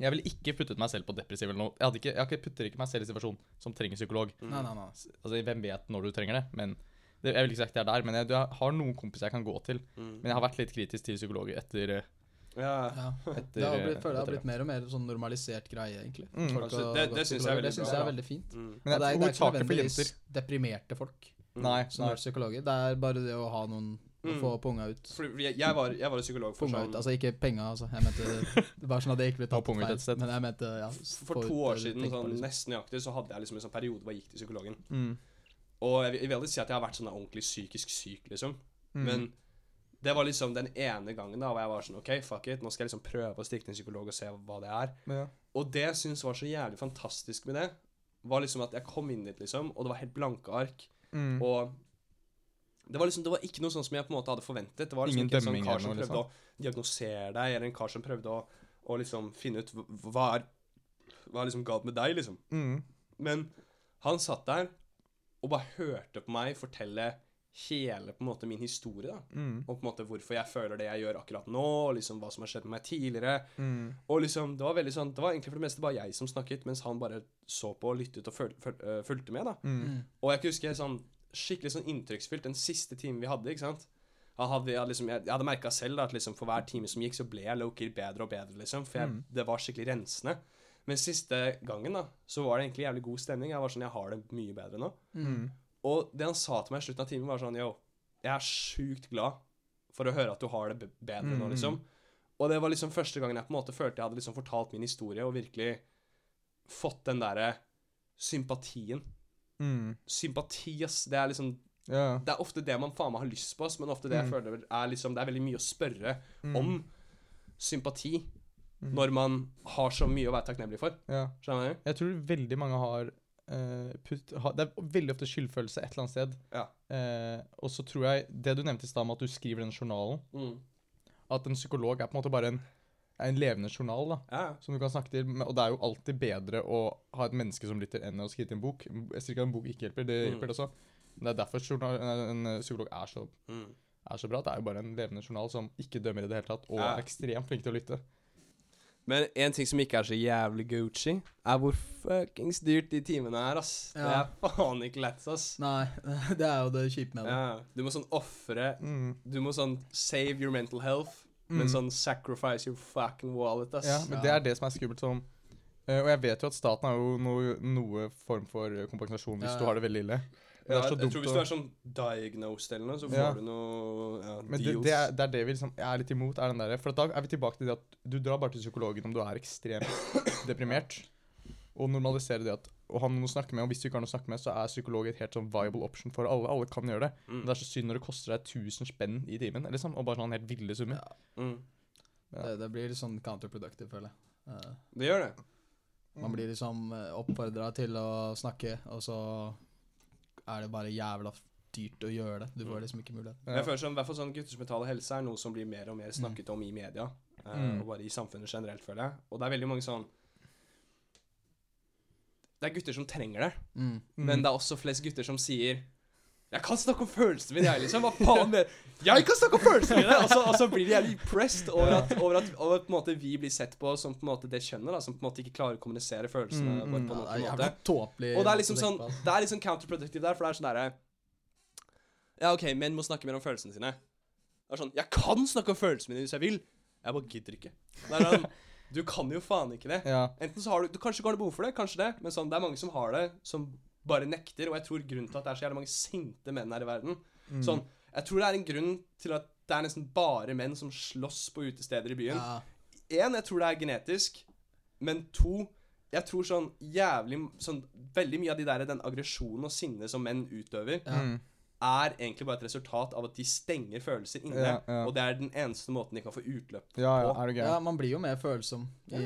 Jeg ville ikke puttet meg selv på depressiv eller noe. Jeg, hadde ikke, jeg putter ikke meg selv i situasjon som trenger psykolog. Mm. Nei, nei, nei. Altså, Hvem vet når du trenger det? Men det, Jeg vil ikke si at det er der, men jeg, jeg har noen kompiser jeg kan gå til. Mm. Men jeg har vært litt kritisk til psykologer etter eh, Ja. Ja. Etter- Det har blitt, føler jeg har blitt mer og mer sånn normalisert greie, egentlig. Mm. Altså, det- det syns jeg er veldig Det synes jeg er veldig fint. Mm. Men det jeg det er, det er ikke nødvendigvis deprimerte folk Nei, som nei. er psykologer. Det er bare det å ha noen Å Mm. få punga ut. Fordi jeg, jeg, var, jeg var psykolog for Punga sånn ut, altså ikke penga, altså. Jeg mente Bare sånn at det ikke ble tatt feil. et sted. Men jeg mente, ja For to år siden, sånn, liksom. nesten nøyaktig, så hadde jeg liksom en sånn periode hvor jeg gikk til psykologen. Mm. Og jeg, jeg vil aldri si at jeg har vært sånn ordentlig psykisk syk, liksom. Mm. Men det var liksom den ene gangen da hvor jeg var sånn OK, fuck it, nå skal jeg liksom prøve å stikke til en psykolog og se hva det er. ja. Og det jeg syns var så jævlig fantastisk med det, var liksom at jeg kom inn dit, liksom, og det var helt blanke ark. Mm. Og det var liksom Det var ikke noe sånn som jeg på en måte hadde forventet. Det var liksom Ingen ikke en sånn kar som prøvde prøvde å diagnosere deg, eller en kar som prøvde å, å liksom finne ut hva er Hva er liksom galt med deg, liksom. Mm. Men han satt der og bare hørte på meg fortelle hele på en måte min historie. da Mm. Og på en måte hvorfor jeg føler det jeg gjør akkurat nå, og liksom hva som har skjedd med meg tidligere. Mm. Og liksom, Det var veldig sånn Det var egentlig for det meste bare jeg som snakket, mens han bare så på og lyttet og føl, føl, øh, fulgte med. da Mm. Mm. Og jeg kan huske sånn skikkelig sånn inntrykksfylt den siste timen vi hadde. ikke sant hadde, jeg, hadde liksom, jeg, jeg hadde merka selv da, at liksom for hver time som gikk, så ble jeg low-key bedre og bedre. liksom For jeg, Mm. det var skikkelig rensende. Men siste gangen da så var det egentlig jævlig god stemning. Jeg var sånn, jeg har det mye bedre nå. Og det han sa til meg i slutten av timen, var sånn Yo, jeg er sjukt glad for å høre at du har det bedre nå, Mm. liksom. Og det var liksom første gangen jeg på en måte følte jeg hadde liksom fortalt min historie og virkelig fått den derre sympatien. Mm. Sympati, ass. Det er liksom yeah. Det er ofte det man faen meg har lyst på, ass, men ofte det jeg Mm. føler er liksom Det er veldig mye å spørre Mm. om sympati Mm. når man har så mye å være takknemlig for. ja. Skjønner du? Jeg tror veldig mange har eh, put, ha, Det er veldig ofte skyldfølelse et eller annet sted. Ja. Uh, og så tror jeg Det du nevnte i stad med at du skriver den journalen Mm. At en psykolog er på en måte bare en, en levende journal da Ja. som du kan snakke til. Og det er jo alltid bedre å ha et menneske som lytter, enn å skrive til en bok. Jeg sier ikke at en bok ikke hjelper, det Mm. hjelper det også. Men det er derfor journal, en, en psykolog er så, Mm. er så bra. Det er jo bare en levende journal som ikke dømmer i det hele tatt, og Ja. er ekstremt flink til å lytte. Men en ting som ikke er så jævlig Gucci, er hvor fuckings dyrt de timene er, ass. Det er faen ikke lett, ass. Nei, det er jo det kjipe med det. Ja. Du må sånn ofre Mm. Du må sånn save your mental health, men Mm. sånn sacrifice your fucking wallet, ass. Ja, men det er det som er skummelt. Sånn. Eh, og jeg vet jo at staten har jo noe, noe form for eh, kompensasjon hvis Ja, du har det veldig ille. Ja, jeg, tror hvis du er sånn diagnosed eller noe, så får Ja. du noe ja, Men det, det, er, det er det vi liksom er litt imot. er den der, For da er vi tilbake til det at du drar bare til psykologen om du er ekstremt deprimert. Og normalisere det at å ha noen å snakke med, og hvis du ikke har noe å snakke med, så er psykolog et helt sånn viable option for alle. Alle kan gjøre det. Mm. Men det er så synd når det koster deg 1000 spenn i timen. Liksom, og bare sånn helt ville summer. Ja, Mm. Ja. det, det blir litt sånn counterproductive, føler jeg. Uh, Det gjør det. Man blir liksom oppfordra til å snakke, og så er det bare jævla dyrt å gjøre det. Du får liksom ikke mulighet. Ja. jeg føler som, i hvert fall sånn Gutters mentale helse er noe som blir mer og mer snakket om i media. eh, Mm. Og bare i samfunnet generelt, føler jeg. Og det er veldig mange sånn Det er gutter som trenger det, Mm. men det er også flest gutter som sier jeg kan snakke om følelsene mine, jeg, liksom. Hva faen? Det? Jeg kan snakke om følelsene mine! Og så, og så blir de jævlig pressed over at, over at, over en måte, vi blir sett på som på en måte det kjønnet, da, som på en måte ikke klarer å kommunisere følelsene Mm, mm. våre på Ja, noen det er måte. tåpelig. Og det er liksom sånn. Det er liksom counterproductive der, for det er sånn derre Ja, OK, menn må snakke mer om følelsene sine. Det er sånn Jeg kan snakke om følelsene mine hvis jeg vil. Jeg bare gidder ikke. Det er sånn Du kan jo faen ikke det. Ja. Enten så har du, du Kanskje har du behov for det, kanskje det, men sånn, det er mange som har det, som bare nekter. Og jeg tror grunnen til at det er så jævlig mange sinte menn her i verden Mm. Sånn, Jeg tror det er en grunn til at det er nesten bare menn som slåss på utesteder i byen. Ja, jeg tror det er genetisk. Men to, jeg tror sånn jævlig sånn, Veldig mye av de der, den aggresjonen og sinnet som menn utøver, ja. Er egentlig bare et resultat av at de stenger følelser inne. Ja, ja. Og det er den eneste måten de kan få utløp ja, ja, på. er du ja, man blir jo mer følsom i,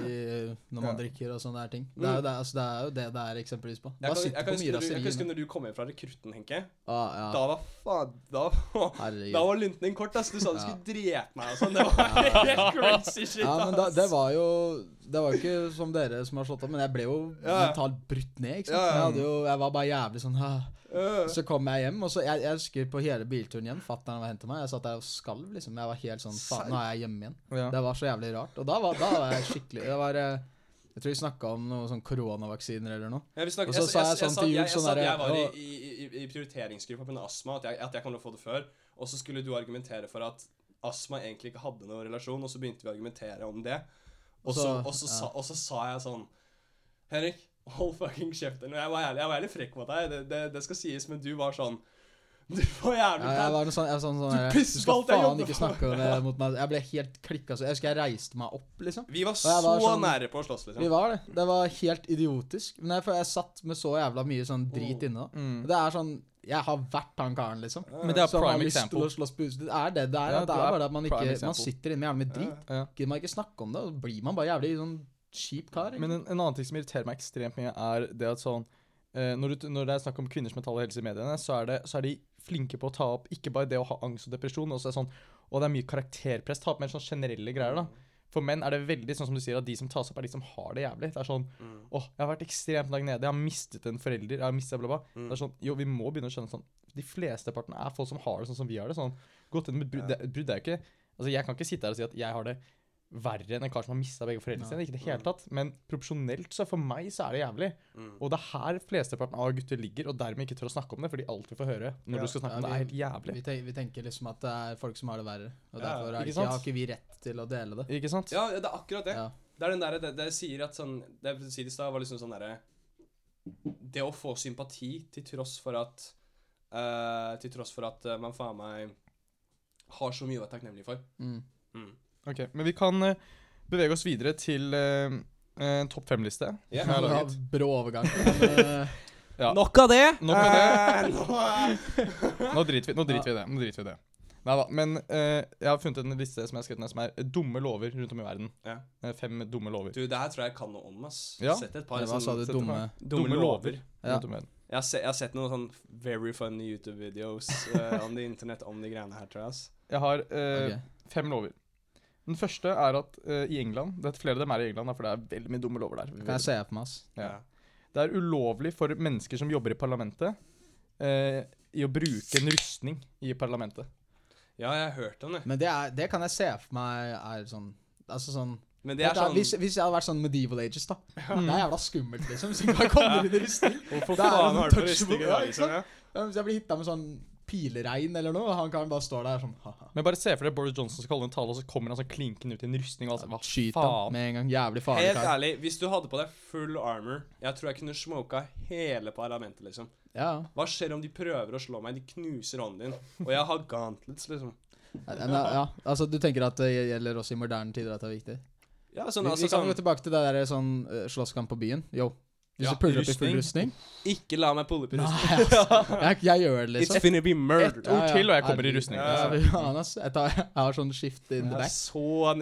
når man Ja. drikker og sånne der ting. Det er, jo Mm. det, altså, det er jo det det er eksempelvis på. Jeg kan, jeg, kan du, jeg kan huske når du kom hjem fra rekrutten, Henke. Ah, ja. Da var faen Da, da var lunten din kort, ass. Du sa du Ja. skulle drepe meg og sånn. Det var helt crazy shit, Ja, men da, det var jo Det var jo ikke som dere som har slått opp, men jeg ble jo Ja. mentalt brutt ned. ikke sant? Ja, ja. Jeg, hadde jo, jeg var bare jævlig sånn. Så kom jeg hjem, og så Jeg, jeg husker på hele bilturen hjem, fatter'n var og hentet meg. Jeg satt der og skalv, liksom. Jeg var helt sånn Faen, nå er jeg hjemme igjen. Ja. Det var så jævlig rart. Og da var, da var jeg skikkelig Det var eh, Jeg tror vi snakka om noe sånn koronavaksiner eller noe. Ja, vil snakke, Og så sa jeg sånn til jul sånn derre, jeg var i, i, i, prioriteringsgruppa pga. astma, at jeg, at jeg kommer til å få det før. Og så skulle du argumentere for at astma egentlig ikke hadde noen relasjon, og så begynte vi å argumentere om det. Og så, Så- og så, ja. sa, og så sa jeg sånn Henrik, hold fucking kjeft. Jeg var ærlig, jeg var ærlig frekk mot deg, det, det, det skal sies, men du var sånn Du var jævlig Ja, jeg var sånn, jeg var sånn, sånn Du jeg- pisser på skal alt jeg faen ikke for. snakke om det mot meg. Jeg ble helt klikka. Så jeg husker jeg reiste meg opp, liksom. Vi var var så sånn- nære på å slåss, Vi liksom. var det. Det var helt idiotisk. Men jeg, for jeg satt med så jævla mye sånn drit Mm. inne da. Mm. Det er sånn Jeg har vært han karen, liksom. Men det er prime example. å slåss på. Det er det. Det er, Ja, det du er er bare at man ikke Man sitter inne med jævlig mye drit. Ja. Gidder man ikke snakke om det, så blir man bare jævlig sånn kjip kar. Men en, en annen ting som irriterer meg ekstremt mye, er det at sånn eh, når, du, når det er snakk om kvinners mentale helse i mediene, så er, det, så er de flinke på å ta opp ikke bare det å ha angst og depresjon, også er sånn, og det er mye karakterpress. Ta opp mer sånn generelle greier, da. For menn er det veldig sånn som du sier, at de som tas opp, er de som har det jævlig. Det er sånn Mm. åh, jeg har vært ekstremt langt nede, jeg har mistet en forelder, jeg har mistet bla, bla. Mm. Det er sånn, jo, vi må begynne å skjønne sånn De fleste partene er folk som har det sånn som vi har det. sånn, Godt men brud, Ja. det- brudd er jo ikke Altså, jeg kan ikke sitte her og si at jeg har det verre enn en kar som har mista begge foreldrene sine. Ikke det hele tatt. Men proporsjonelt, så for meg, så er det jævlig. Mm. Og det er her flesteparten av gutter ligger, og dermed ikke tør å snakke om det, fordi alt vi får høre når Ja. du skal snakke Ja, om det, er helt jævlig. Vi, tenker, vi tenker liksom at det er folk som har det verre. Og Ja, derfor er ikke ikke, har ikke vi rett til å dele det. Ikke sant? Ja, det er akkurat det. Ja. Det er den derre det, det sier at sånn Det jeg sier i stad, var liksom sånn derre Det å få sympati til tross for at uh, Til tross for at uh, man faen meg har så mye å være takknemlig for. Mm. Mm. Ok, Men vi kan eh, bevege oss videre til eh, en topp fem-liste. Ja. Jeg har Ja, laget. brå overgang. Men, eh, Ja. Nok av det! Nok av det. Eh, nå- Nå driter vi, nå driter vi i det. Nå driter vi i det. Neida, men eh, jeg har funnet en liste som jeg har skrevet ned som er eh, dumme lover rundt om i verden. Ja. Eh, fem dumme lover. Du, det her tror jeg jeg kan noe om, ass. Ja. Sett et par hva sa du? Dumme dumme lover. Ja. rundt om i verden. Jeg har, se, jeg har sett noen sånn very funny YouTube-videos eh, om det internett om de greiene her, tror jeg. ass. Jeg har eh, ok. fem lover. Den første er at uh, i England det er Flere av dem er i England, for det er veldig mye dumme lover der. Kan jeg se på meg, ass. Ja. Det er ulovlig for mennesker som jobber i parlamentet, uh, i å bruke en rustning i parlamentet. ja, jeg har hørt om det. Men det, er, det kan jeg se for meg er sånn Altså sånn Men det er sånn hvis, hvis jeg hadde vært sånn medieval ages, da. Mm. Det er jævla skummelt, liksom. Hvis jeg bare kommer inn i rustning. Hvorfor Det er faen har du på ja, da, liksom? Ja? Ja, Hvis jeg blir hitta med sånn pileregn eller noe, han kan bare stå der sånn haha. Men bare se for deg Boris Johnson skal holde en tale, og så kommer han sånn klinkende ut i en rustning. Og altså, hva Skyt faen? med en gang. Jævlig farlig Helt kar. ærlig, hvis du hadde på deg full armor Jeg tror jeg kunne smoka hele parlamentet, liksom. Ja. Hva skjer om de prøver å slå meg? De knuser hånden din. Og jeg har gauntlets, liksom. Ja, ja, ja. Altså, du tenker at det gjelder også i moderne tider at det er viktig? Ja, sånn, vi, altså vi kan sånn gå tilbake til det der sånn uh, slåsskamp på byen. Yo. Hvis Ja, du puller opp i full rustning Ikke la meg pulle opp i Nei, rustning. ass. jeg, jeg gjør det, liksom. It's finna be murder. Ett ord til, og jeg kommer i rustning. Ja. Ja, fy faen. Jeg, tar, jeg har sånn skift in the Jeg back.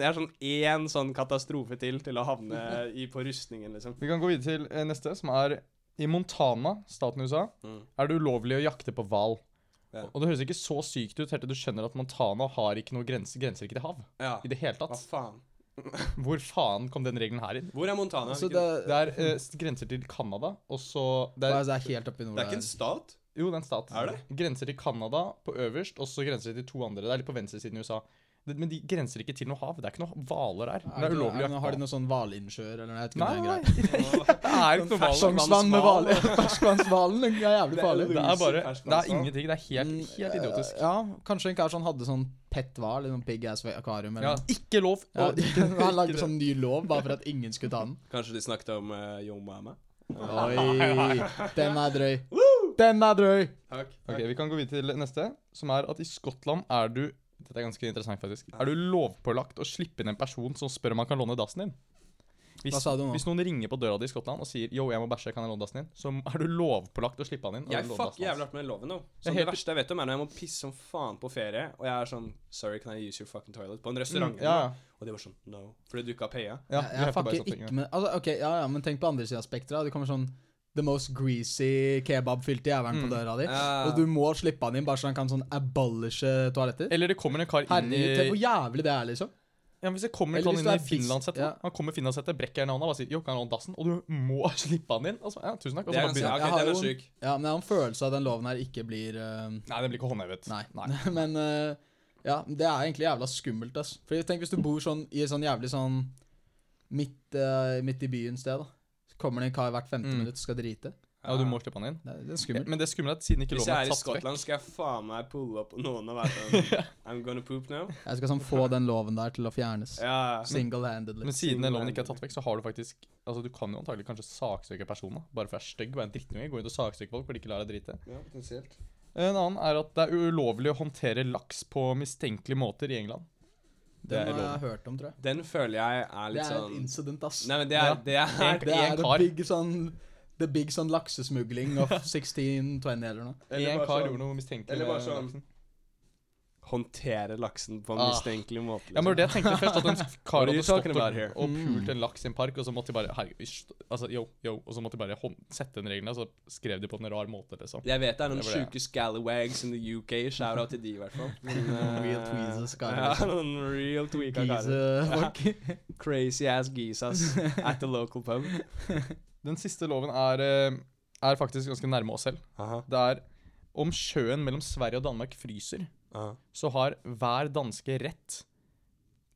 jeg har sånn én sånn katastrofe til til å havne i, på rustningen, liksom. Vi kan gå videre til eh, neste, som er i Montana, staten USA, Mm. er det ulovlig å jakte på hval. Ja. Og det høres ikke så sykt ut helt til du skjønner at Montana har ikke noe grenser, grenser ikke til hav. Ja. I det hele tatt. Hva faen? Hvor faen kom den regelen her inn? Hvor er Montana? Altså, det, Det er eh, grenser til Canada, og så det er, det er helt oppi nord det er ikke en stat? Jo, det er en stat. Er det? Grenser til Canada på øverst, og så grenser til to andre. Det er litt på venstresiden i USA. Det, men de grenser ikke til noe hav. Det er ikke noe hvaler der. Er Det er ulovlig å jakte Har de noen noe sånn hvalinnsjøer eller noe? Nei, nei, nei. Det er ikke noe hvaler. Ferskvannsvann med hvaler. Ferskvannshvalen er jævlig farlig. Det er bare Det er ingenting. Det er helt, Mm, helt idiotisk. Ja, kanskje en kar sånn hadde sånn petthval i sånn pig ass akvarium eller Ja, ikke lov. Ja, ikke, han lagde sånn ny lov bare for at ingen skulle ta den. Kanskje de snakket om uh, Yo Mama? Oi, den er drøy. Den er drøy. Takk. Ok, Vi kan gå videre til neste, som er at i Skottland er du Dette er ganske interessant, faktisk. Er du lovpålagt å slippe inn en person som spør om han kan låne dassen din? Hvis, Hva sa du nå? hvis noen ringer på døra di i Skottland og sier 'yo, jeg må bæsje, kan jeg låne dassen din', så er du lovpålagt å slippe han inn. og Jeg låne fuck dassen hans. jævlig hardt med den loven nå. Så det, helt- verste jeg vet om, er når jeg må pisse som faen på ferie, og jeg er sånn Sorry, can I use your fucking toilet? På en restaurant. Mm, ja, ja. Og de var sånn No. Fordi du ikke har paya. ja jeg vi jeg bare fucker sånne ting, ikke med Altså, ok, ja, ja, men tenk på andre siden av spekteret. Det kommer sånn the most greasy kebab-fylte jævelen på Mm. døra di. Ja. Og du må slippe han inn bare så han kan sånn abolishe toaletter. Eller det kommer en kar inn Herregud, tenk hvor jævlig det er, liksom. Ja, men Hvis det kommer en Eller kar hvis inn i finlandshette, ja. han kommer i finlandssettet, brekker gjerne hånda og bare sier 'yo, kan jeg låne dassen', og du må slippe han inn. Altså, ja, tusen takk. Og Det så er bare begynner ja, Jeg har er jo- syk. Ja, men jeg har en følelse av at den loven her ikke blir uh... Nei, den blir ikke håndhevet. Nei. Nei. men uh, ja, det er egentlig jævla skummelt, ass. For tenk hvis du bor sånn i et sånn jævlig sånn midt, uh, midt i byen sted, da. Kommer det en kar hvert femte Mm. minutt og skal drite. Ja, du må slippe han inn. Det er, det er skummelt. Men det er skummelt at siden ikke Hvis loven jeg er er i tatt vekk Skottland, skal jeg faen meg pulle opp noen og være sånn I'm gonna poop now. Jeg skal sånn få den loven der til å fjernes. Ja. Single-handedly. Men siden den loven ikke er tatt vekk, så har du faktisk Altså Du kan jo antagelig kanskje saksøke personen. da Bare for å være stygg og er en drittunge. Gå inn og saksøke folk fordi de ikke lar deg drite. ja, potensielt. En annen er at det er ulovlig å håndtere laks på mistenkelige måter i England. Den har jeg hørt om, tror jeg. Den føler jeg er litt sånn Det er er et sånn incident, ass. Nei, men det er, Ja. det er det er det the big sånn The big sånn laksesmugling of 1620 eller noe. Eller En bare kar sånn- gjorde noe mistenkelig eller bare sånn-. Håndtere laksen på en Ah. mistenkelig måte. Ja, men det jeg tenkte først, at en kar hadde stått og, og Mm. pult en laks i en park, og så måtte de bare herregud, altså, yo, yo, Og så måtte de bare hånd, sette den regelen, og så skrev de på en rar måte, liksom. Jeg vet det er noen Det sjuke scallywags in the UK. Shout-out til de, i hvert fall. Eh, Real tweezers, Ja, noen real tweaka karer. Crazy ass geesas at the local pub. Den siste loven er, eh, er faktisk ganske nærme oss selv. Aha, Det er om sjøen mellom Sverige og Danmark fryser, aha. så har hver danske rett,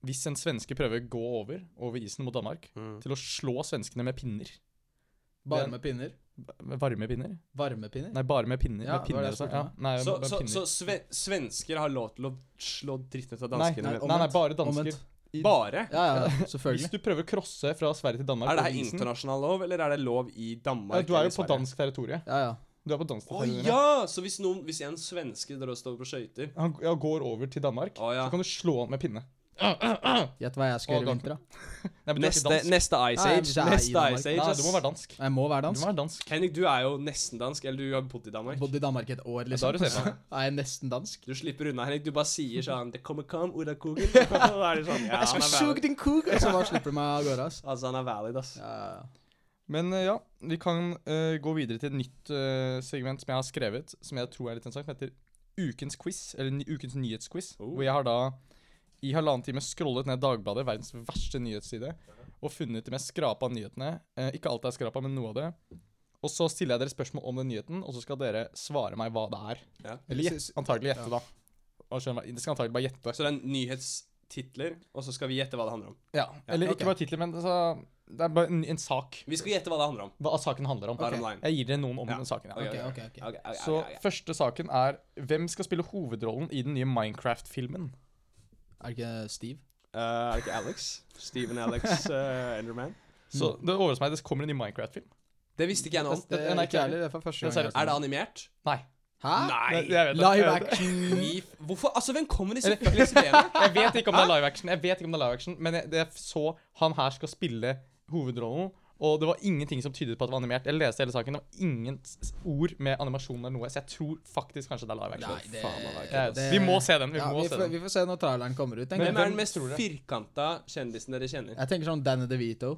hvis en svenske prøver å gå over, over isen mot Danmark, Mm. til å slå svenskene med pinner. Bare med pinner. Med Varme pinner? Varmepinner. Nei, bare med pinner. Ja, med pinner det og sånn. Ja, nei, Så, med så, pinner. så sve svensker har lov til å slå dritten ut av danskene? nei, med- Nei, nei, bare dansker. Omvendt. Bare? Ja, ja, Hvis du prøver å crosse fra Sverige til Danmark Er det her internasjonal lov, eller er det lov i Ja, Danmark? du er jo på dansk territorium. Ja, ja. Du er på dansk Å ja! Så hvis, noen, hvis en svenske drar og står på skøyter Han ja, går over til Danmark, Å ja. så kan du slå han med pinne. Gjett hva jeg skal gjøre i vinter, da. Nei, men du er Neste, dansk. neste Ice Nei, Age. er i Neste Danmark. Ice Age, Nei, ass. du må være dansk. Jeg må være Du dansk. må være dansk. Henrik, du er jo nesten dansk, eller du har bodd i Danmark. Bodd i Danmark et år, Da liksom. har du meg. Er jeg nesten dansk? Du slipper unna, Henrik. Du bare sier sånn 'Det kommer kam ur Kugel. Og da er det sånn Ja, jeg han skal er suge valid. din kuk! Og så bare slipper du meg av gårde, ass. Altså, han er valid, ass. Ja, ja, ja. Men eh, ja, vi kan uh, gå videre til et nytt uh, segment som jeg har skrevet, som jeg tror er litt interessant, som heter Ukens quiz, eller ny, Ukens nyhetsquiz. Oh. Hvor jeg har da i halvannen time scrollet ned Dagbladet, verdens verste nyhetsside, og funnet de mest skrapa nyhetene. Uh, ikke alt er skrapa, men noe av det. Og så stiller jeg dere spørsmål om den nyheten, og så skal dere svare meg hva det er. Ja. Eller antagelig gjette, da. Og skjønner, det skal antagelig bare gjette. Så det er nyhetstitler, og så skal vi gjette hva det handler om. Ja, Eller okay. ikke bare titler, men altså, det er bare en, en sak. Vi skal gjette hva det handler om. Hva saken handler om. Okay. Jeg gir dere noen om Ja. den saken. Ja. Okay, okay, okay. okay, okay ok, Så første saken er Hvem skal spille hovedrollen i den nye Minecraft-filmen? Er det ikke Steve? Uh, er det ikke Alex? Steven Alex uh, Enderman? Så Det overrasker meg det kommer en ny Minecraft-film. Det visste ikke jeg noe om. Det- Det er ikke heller. Det er for første gang. er det animert? Nei. Hæ? Nei! Live action. Hvorfor? Altså, hvem kommer disse fuckings ideene? Jeg vet ikke om det er live action, Jeg vet ikke om det er live action men jeg, det jeg så han her skal spille hovedrollen, og det var ingenting som tydet på at det var animert. Jeg leste hele saken, det var ingen ord med animasjon eller noe, så jeg tror faktisk kanskje det er live action. Nei, det, Faen, det- vi må se den. Vi ja, må vi, se får, den. vi får se når traileren kommer ut. Hvem er den mest firkanta kjendisen dere kjenner? Jeg tenker sånn Danny DeVito.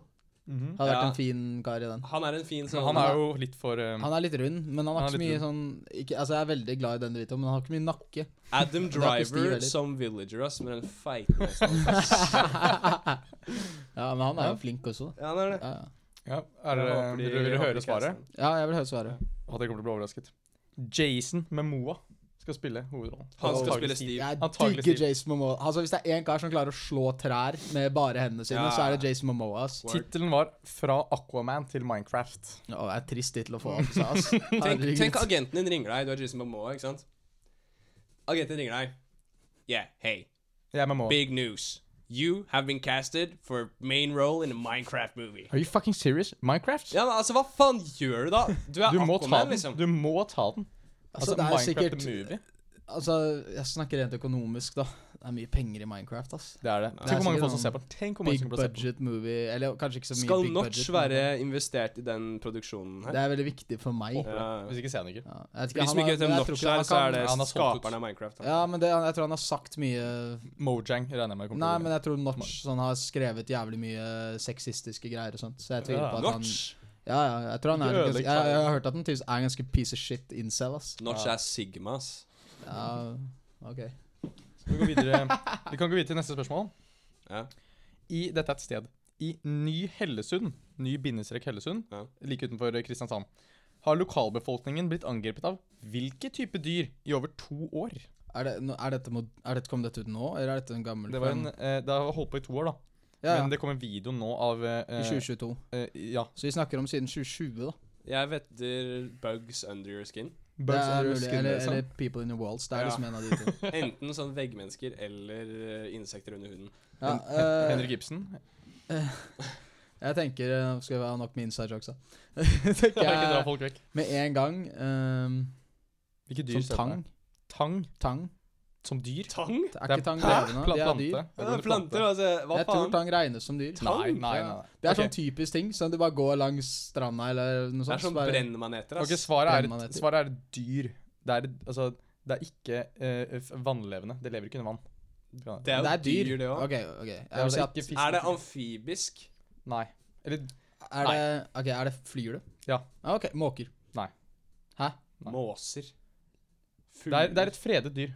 Mhm. Hadde vært en fin kar i den. Han er en fin sånn han er jo litt for um, Han er litt rund, men han har Han ikke så mye sånn ikke, Altså, jeg er veldig glad i Danny DeVito, men han har ikke mye nakke. Adam er Driver som villager, ass, med den feite ja, men han er jo flink også. Ja, han er det. Ja, ja. ja, er det, håper de- Vil du høre svaret? ja, jeg vil høre svaret. At jeg kommer til å bli overrasket. Jason Memoa skal spille hovedrollen. Han skal spille Steve. Jeg Antagelig digger Steve. Jason Momoa. Altså, hvis det er én kar som klarer å slå trær med bare hendene sine, Ja. så er det Jason Momoa. ass. Word. Tittelen var 'Fra Aquaman til Minecraft'. Å, det er trist tittel å få av seg, ass. Tenk, Herregud. tenk agenten din ringer deg. Du er Jason Momoa, ikke sant? Agenten din ringer deg. Yeah, hey. Jeg er Memoa. Big news. You have been casted for main role in a Minecraft movie. Are you fucking serious? Minecraft? Ja, men altså, hva faen gjør du da? Du er Du må ta Aquaman, den. liksom. Du må ta den. Altså, Altså, det Minecraft sikkert movie. Altså, jeg snakker rent økonomisk, da. Det er mye penger i Minecraft, ass. Det er det. Det Tenk hvor mange folk som sånn ser på den. Big budget movie. Eller kanskje ikke så mye Skal big Notch budget. være men investert i den produksjonen her? Det er veldig viktig for meg. Ja. Hvis ikke ser han den ikke. Ja, jeg vet For de ikke vet hvem Notch er, så er det Ja, han har skaperen av Minecraft. Han. Ja, men det, jeg tror han har sagt mye Mojang regner jeg med Nei, men jeg tror Notch sånn, har skrevet jævlig mye sexistiske greier og sånt. Så jeg tviler Ja. på at han Notch? Ja, ja, jeg tror han er ganske, jeg, jeg har hørt at han tydeligvis er en ganske piece of shit incel, ass. Notch Ja. er Sigma, ass. Ja, ok. Skal vi, gå videre? vi kan gå videre til neste spørsmål. Ja. I, dette er et sted. I Ny-Hellesund, ny bindestrek Hellesund, Ja. like utenfor Kristiansand, har lokalbefolkningen blitt angrepet av hvilke type dyr i over to år? Er, det, er, dette, mod- er dette, kom dette ut nå, eller er dette en gammel Det, var en, eh, det har holdt på i to år, da. Ja, ja, Men det kommer video nå av eh, I 2022. eh, Ja. Så vi snakker om siden 2020, da. Jeg vetter bugs under your skin. Bugs det er under your mulig, skin, eller, liksom. eller People in the Walls. Det er Ja. liksom en av de to. Enten sånn veggmennesker eller eh, insekter under huden. Ja, Hen- uh, Henrik Ibsen. jeg tenker Nå skal vi ha nok med inside jokes, da. tenker jeg med en gang um, Hvilke dyr Som tang. Tang Tang. Som dyr? Tang? Det Er ikke tang levende? Pla- De er plante? dyr. Det Ja, planter, altså. Hva Jeg tror tang regnes som dyr. Nei, nei, Ja. nei. Det er okay. sånn typisk ting som du bare går langs stranda eller noe sånt. Det er sånn så bare- brennmaneter, ass. Ok, svaret er, svaret er dyr. Det er, altså, det er ikke uh, vannlevende. Det lever ikke under vann. Det er jo Det er dyr. dyr, det òg. Ok, ok. Jeg det si er at fisk. Er det amfibisk? Nei. Eller er det, ok, er det Flyr det? Ja. Ah, ok, Måker. Nei. Hæ? Nei. Måser? det er, det er et fredet dyr.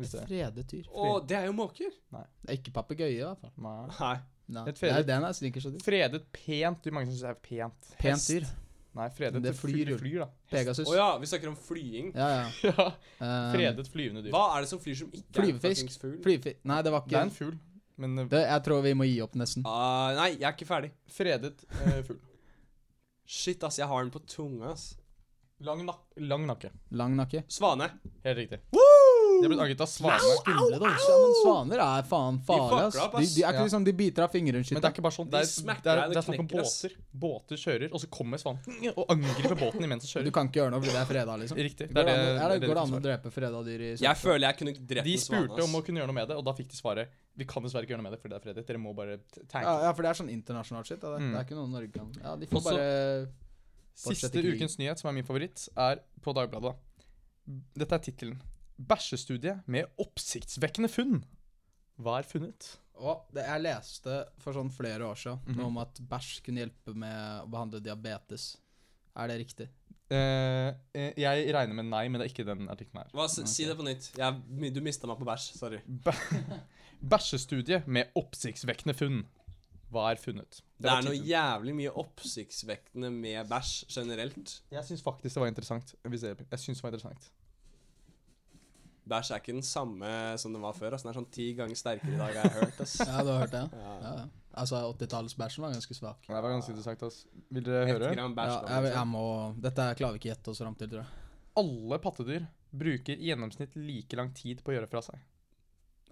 Hvis Et fredet dyr. Å, det er jo måker. Det er ikke papegøye, i hvert fall. Nei. Nei. Nei. Et Det er den jeg snikker så dyr. Fredet pent dyr. Mange som syns det er pent. Pent dyr. Nei, fredet det flyr flyr, da. Pegasus. Å ja, vi snakker om flying. Ja, ja. Ja, Um, fredet flyvende dyr. Hva er det som flyr som ikke Flyvefisk. er fugl? Flyvefisk. Nei, det var ikke Det er en fugl, men eh, det, Jeg tror vi må gi opp, nesten. Uh, nei, jeg er ikke ferdig. fredet uh, fugl. Shit, ass, jeg har den på tunga, ass. Lang, nak lang nakke. Lang nakke. Svane. Helt riktig. De er blitt angitt av svaner. Au, au, au! Ja, men svaner er faen farlig, ass. opp, De, ass. de er ikke Ja. liksom De biter av fingrene Men det er ikke bare sånn. Det er, smacker det er, deg, det det er snakk om knekker, ass. båter. Båter kjører, og så kommer svanen og angriper båten imens den Du kjører. kan ikke gjøre noe fordi det er freda, liksom. Riktig. Det Går er det det, an, er det, det går det an å drepe freda dyr i Jeg føler jeg kunne drept De en spurte om å kunne gjøre noe med det, og da fikk de svaret Vi kan dessverre ikke gjøre noe med det fordi det er fredet. Dere må bare t- tanke. ja, ja, for det er sånn internasjonalt shit. Da. Det. Mm. det er ikke noe Norge kan Ja, de får Også- bare Siste fortsett ikke ukens nyhet, som er min favoritt, er på Dagbladet. Dette er tittelen. 'Bæsjestudie med oppsiktsvekkende funn'. Hva er funnet? Og det, jeg leste for sånn flere år siden Mhm. noe om at bæsj kunne hjelpe med å behandle diabetes. Er det riktig? Eh, eh, jeg regner med nei, men det er ikke den artikkelen her. Hva, si, si det på nytt. Jeg, du mista meg på bæsj. Sorry. Bæ- Bæsjestudie med oppsiktsvekkende funn. Hva er funnet? Det det er noe jævlig mye oppsiktsvekkende med bæsj generelt. Jeg syns faktisk det var interessant. Jeg, jeg synes det var interessant. Bæsj er ikke den samme som den var før. Altså. Den er sånn ti ganger sterkere i dag, har jeg hørt. Altså. Ja, du har hørt det? Ja. Ja, ja. Altså, 80-tallsbæsjen var ganske svak. Det var ganske interessant. ass. Vil dere Ett høre? gram Ja, jeg, jeg liksom. må Dette klarer vi ikke gjette oss fram til, tror jeg. Alle pattedyr bruker i gjennomsnitt like lang tid på å gjøre fra seg.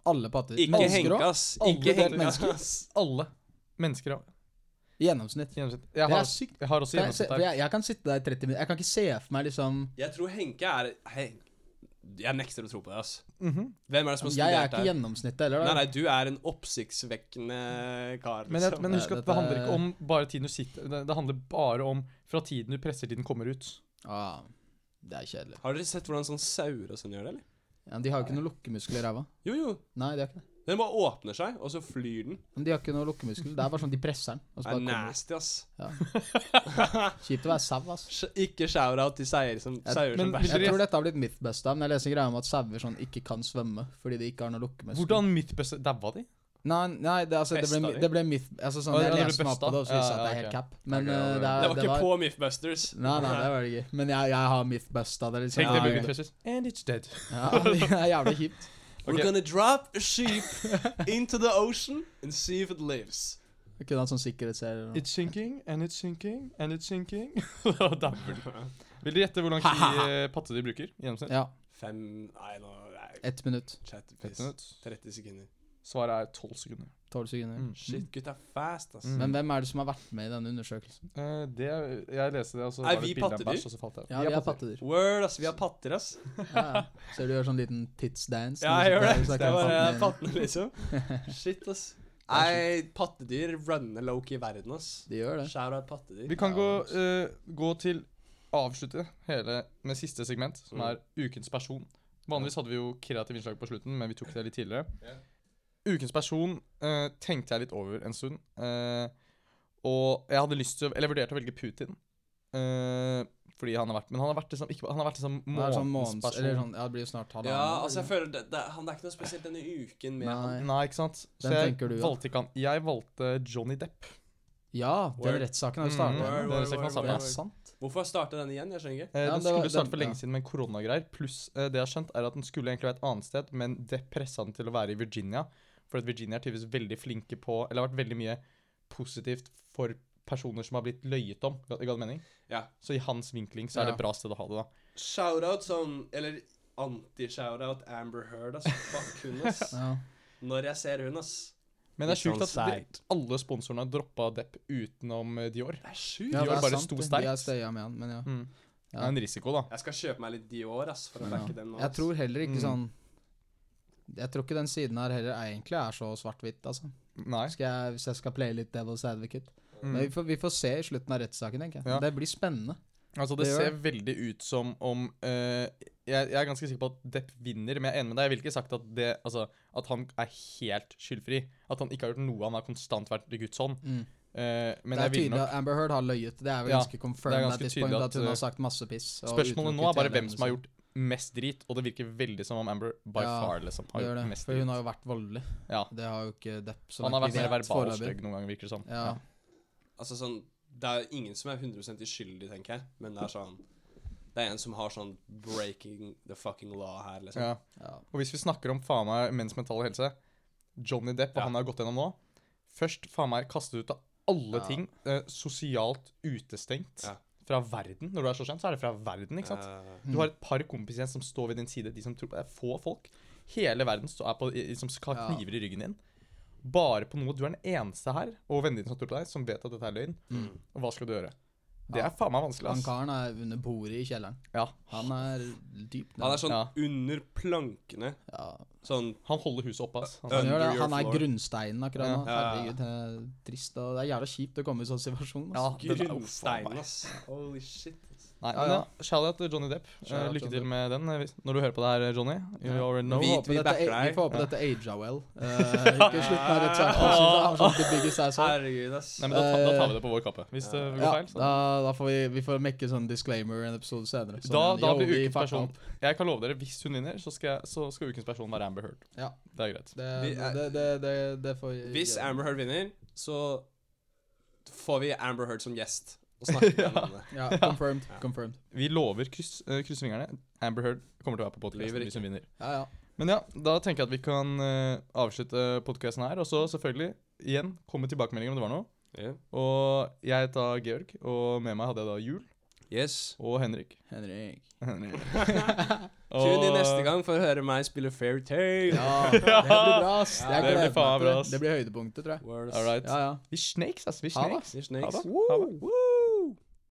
Alle pattedyr? Ikke ass. Ikke henke, mennesker. Alle mennesker har I gjennomsnitt. gjennomsnitt. Jeg har, jeg har også jeg, gjennomsnitt her. der. jeg, jeg kan sitte der i 30 minutter. Jeg kan ikke se for meg liksom Jeg tror Henke er Hei, jeg nekter å tro på det, altså. Mm -hmm. Hvem er det som har Jeg er ikke det? gjennomsnittet heller. Nei, nei, du er en oppsiktsvekkende kar, Men, jeg, liksom. men husk at det handler er- ikke om bare tiden du sitter Det, handler bare om fra tiden du presser til den kommer ut. Ah, det er kjedelig. Har dere sett hvordan sånn sauer og sånn gjør det, eller? Ja, de har jo ikke noe lukkemuskel i ræva. Jo, jo. Nei, de har ikke det. Den bare åpner seg, og så flyr den. Men de har ikke noe lukkemuskel. Det er bare sånn de presser den. Og Det så er bare kommer nasty, ass. Ja. Kjipt å være sau, ass. Sh- Ikke shout-out til sauer som, Jeg- sauer som men- bæsjer. Jeg tror dette har blitt mythbusta, men jeg leser greia om at sauer sånn ikke kan svømme fordi de ikke har noe lukkemuskel. Hvordan mitt beste Daua de? Nei, nei det, altså, det, Festa ble, de? det ble myth... Altså, sånn, Å, jeg ja, det ble leste meg opp på det, og så viste det seg Ja, at det er ja, helt ok. cap. Men Ok, eh, ja, det, er, Det var ikke var, på Mythbusters. Nei, nei, det var det ikke. Men jeg, jeg har mythbusta det. Liksom. Tenk det Ja, blir ok. Mythbusters. And it's dead. Ja, det er jævlig kjipt. We're gonna drop a sheep into the ocean and see if it lives. Kunne hatt sånn sikkerhetsserie. eller noe. It's sinking, and it's sinking, and it's sinking. Da damper de. Vil dere gjette hvor lang tid patte de bruker i gjennomsnitt? Ja, Fem Nei, nå nei, ett minutt. chat, Ett minutt. 30 sekunder. Svaret er tolv sekunder. Tolv sekunder. Mm. Shit, gutta fast, ass. Mm. Men hvem er det som har vært med i denne undersøkelsen? Uh, det, jeg leste det, og så Er var det vi bilde av bæsj, og så falt jeg. Ja, vi er pattedyr. Word, ass. Vi har patter, ass. Ja, ja. Ser du gjør sånn liten titsdance? Ja, jeg gjør det. Det er bare pattene, liksom. Shit, ass. Nei, pattedyr runner low-key i verden, ass. De gjør det. Shout-out pattedyr. Vi kan Ja, gå, eh, gå til avslutte hele med siste segment, som Mm. er ukens person. Vanligvis hadde vi jo kreativ innslag på slutten, men vi tok det litt tidligere. Ja. Ukens person uh, tenkte jeg litt over en stund. Uh, og jeg hadde lyst til å Eller jeg vurderte å velge Putin. Uh, fordi han har vært Men han har vært liksom, ikke, han har vært liksom er sånn månedens måneds... Eller sånn, ja, det blir jo snart halvannen. Ja, altså, jeg føler det, det, han det er ikke noe spesielt denne uken med han. Nei. Nei, ikke sant? Så den jeg du, valgte ikke han. Jeg valgte Johnny Depp. Ja, den rettssaken har jo Mm, startet. er samme. Det word. er sant. Hvorfor starte den igjen? Jeg skjønner ikke. Eh, den ja, var- skulle starte for lenge ja. siden med koronagreier. Pluss eh, det jeg har skjønt, er at den skulle egentlig være et annet sted, men det pressa den til å være i Virginia. For at Virginia er tydeligvis veldig flinke på Eller har vært veldig mye positivt for personer som har blitt løyet om. Ga god det mening? Ja. Så i hans vinkling så er det et bra sted å ha det, da. Shoutout sånn Eller anti-shout-out Amber Heard, altså. Fuck hun, ass. Ja. Når jeg ser hun, ass. Men det er sjukt sånn at de, alle sponsorene har droppa Depp utenom eh, Dior. Det er sjukt. Ja, Dior det er bare sant, sto det. sterkt. De er støya med han, men ja. Mm. Det er en risiko, da. Jeg skal kjøpe meg litt Dior, ass, for å Ja. backe den nå. Jeg tror heller ikke Mm. sånn Jeg tror ikke den siden her heller egentlig er så svart-hvitt, altså. Nei. Skal jeg, hvis jeg skal playe litt Devil's Advocate. Mm. Men vi får, vi får se i slutten av rettssaken, tenker jeg. Ja. Det blir spennende. Altså, det, Det gjør ser veldig ut som om uh, jeg, jeg er ganske sikker på at Depp vinner, men jeg er enig med deg. Jeg vil ikke sagt at, det, altså, at han er helt skyldfri. At han ikke har gjort noe. Han har konstant vært i Guds hånd. Mm. Uh, men det er jeg tydelig nok at Amber Heard har løyet. Det er vel Ja, ganske confirmed er ganske at at, at hun eh, har sagt masse piss. Spørsmålet nå er bare hvem som har gjort mest drit, og det virker veldig som om Amber by Ja, far liksom har gjort det, drit. for hun har jo vært voldelig. Ja. Det har jo ikke Depp så Han har vært mer verbal og stygg noen ganger, virker det som. Ja. Altså sånn Det er ingen som er 100 uskyldig, tenker jeg. Men det er sånn Det er en som har sånn breaking the fucking law her, liksom. Ja. Ja. Og hvis vi snakker om faen meg menns mentale helse Johnny Depp, hva Ja. han har gått gjennom nå Først faen meg kastet ut av alle Ja. ting eh, sosialt utestengt Ja. Fra verden. Når du er så kjent, så er det fra verden, ikke sant? Du har et par kompiser igjen som står ved din side, de som tror på deg. Få folk. Hele verden står er på, som skal ha kniver i ryggen din. Bare på noe. Du er den eneste her, og vennene dine som tror på deg, som vet at dette er løgn. mm. Og hva skal du gjøre? Det er faen meg vanskelig, Han karen er under bordet i kjelleren. Ja. Han er dypt Han er sånn Ja. under plankene. ja. Sånn Han holder huset oppe, ass. Han, Han, gjør det. your han er floor. grunnsteinen akkurat nå. Ja. Ja. Herregud, det er trist. Og det er jævla kjipt å komme i sånn situasjon. ja, ass. den er- oh, faen grunnstein, meg. ass. Holy shit. ass. Nei, Ja, men ja. ja, shout-out til Johnny Depp. Eh, Shout-out lykke til med den. eh, Når du hører på det her, Johnny. You Ja. already know. Vi, Vi- vi dette, vi får håpe Ja. dette aga well. Uh, ikke slutt med det sånn. Herregud, ass. Nei, men da, da tar vi det på vår kappe. Hvis det går Ja, feil, Sånn. da, da får vi, vi får mekke sånn disclaimer en episode senere. Sånn, Da- da blir ukens person. Jeg kan love dere, hvis hun vinner, så skal, jeg, så skal ukens person være Amber Heard. Ja. Det er greit. Det, Vi er- det, det, det, det får vi Hvis gjøre. Amber Heard vinner, så får vi Amber Heard som gjest og snakke ja. om det. Ja, confirmed. Ja. confirmed. Vi lover kryss, uh, kryssfingrene. Amber Heard kommer til å være på podkasten hvis hun vinner. Ja, ja. Men ja, da tenker jeg at vi kan uh, avslutte podkasten her. Og så selvfølgelig, igjen, komme med tilbakemeldinger om det var noe. Yeah. Og jeg heter Georg, og med meg hadde jeg da Jul Yes. og Henrik. Henrik. Henrik. Tune inn neste gang for å høre meg spille Fairytale. Ja, det blir bra, ass. Ja, det blir faen bra, det. ass. Det blir høydepunktet, tror jeg. All right. Ja, ja. Vi snakes, ass. Vi Ha det. snakes. Vi Ha snakes. det. Ha det.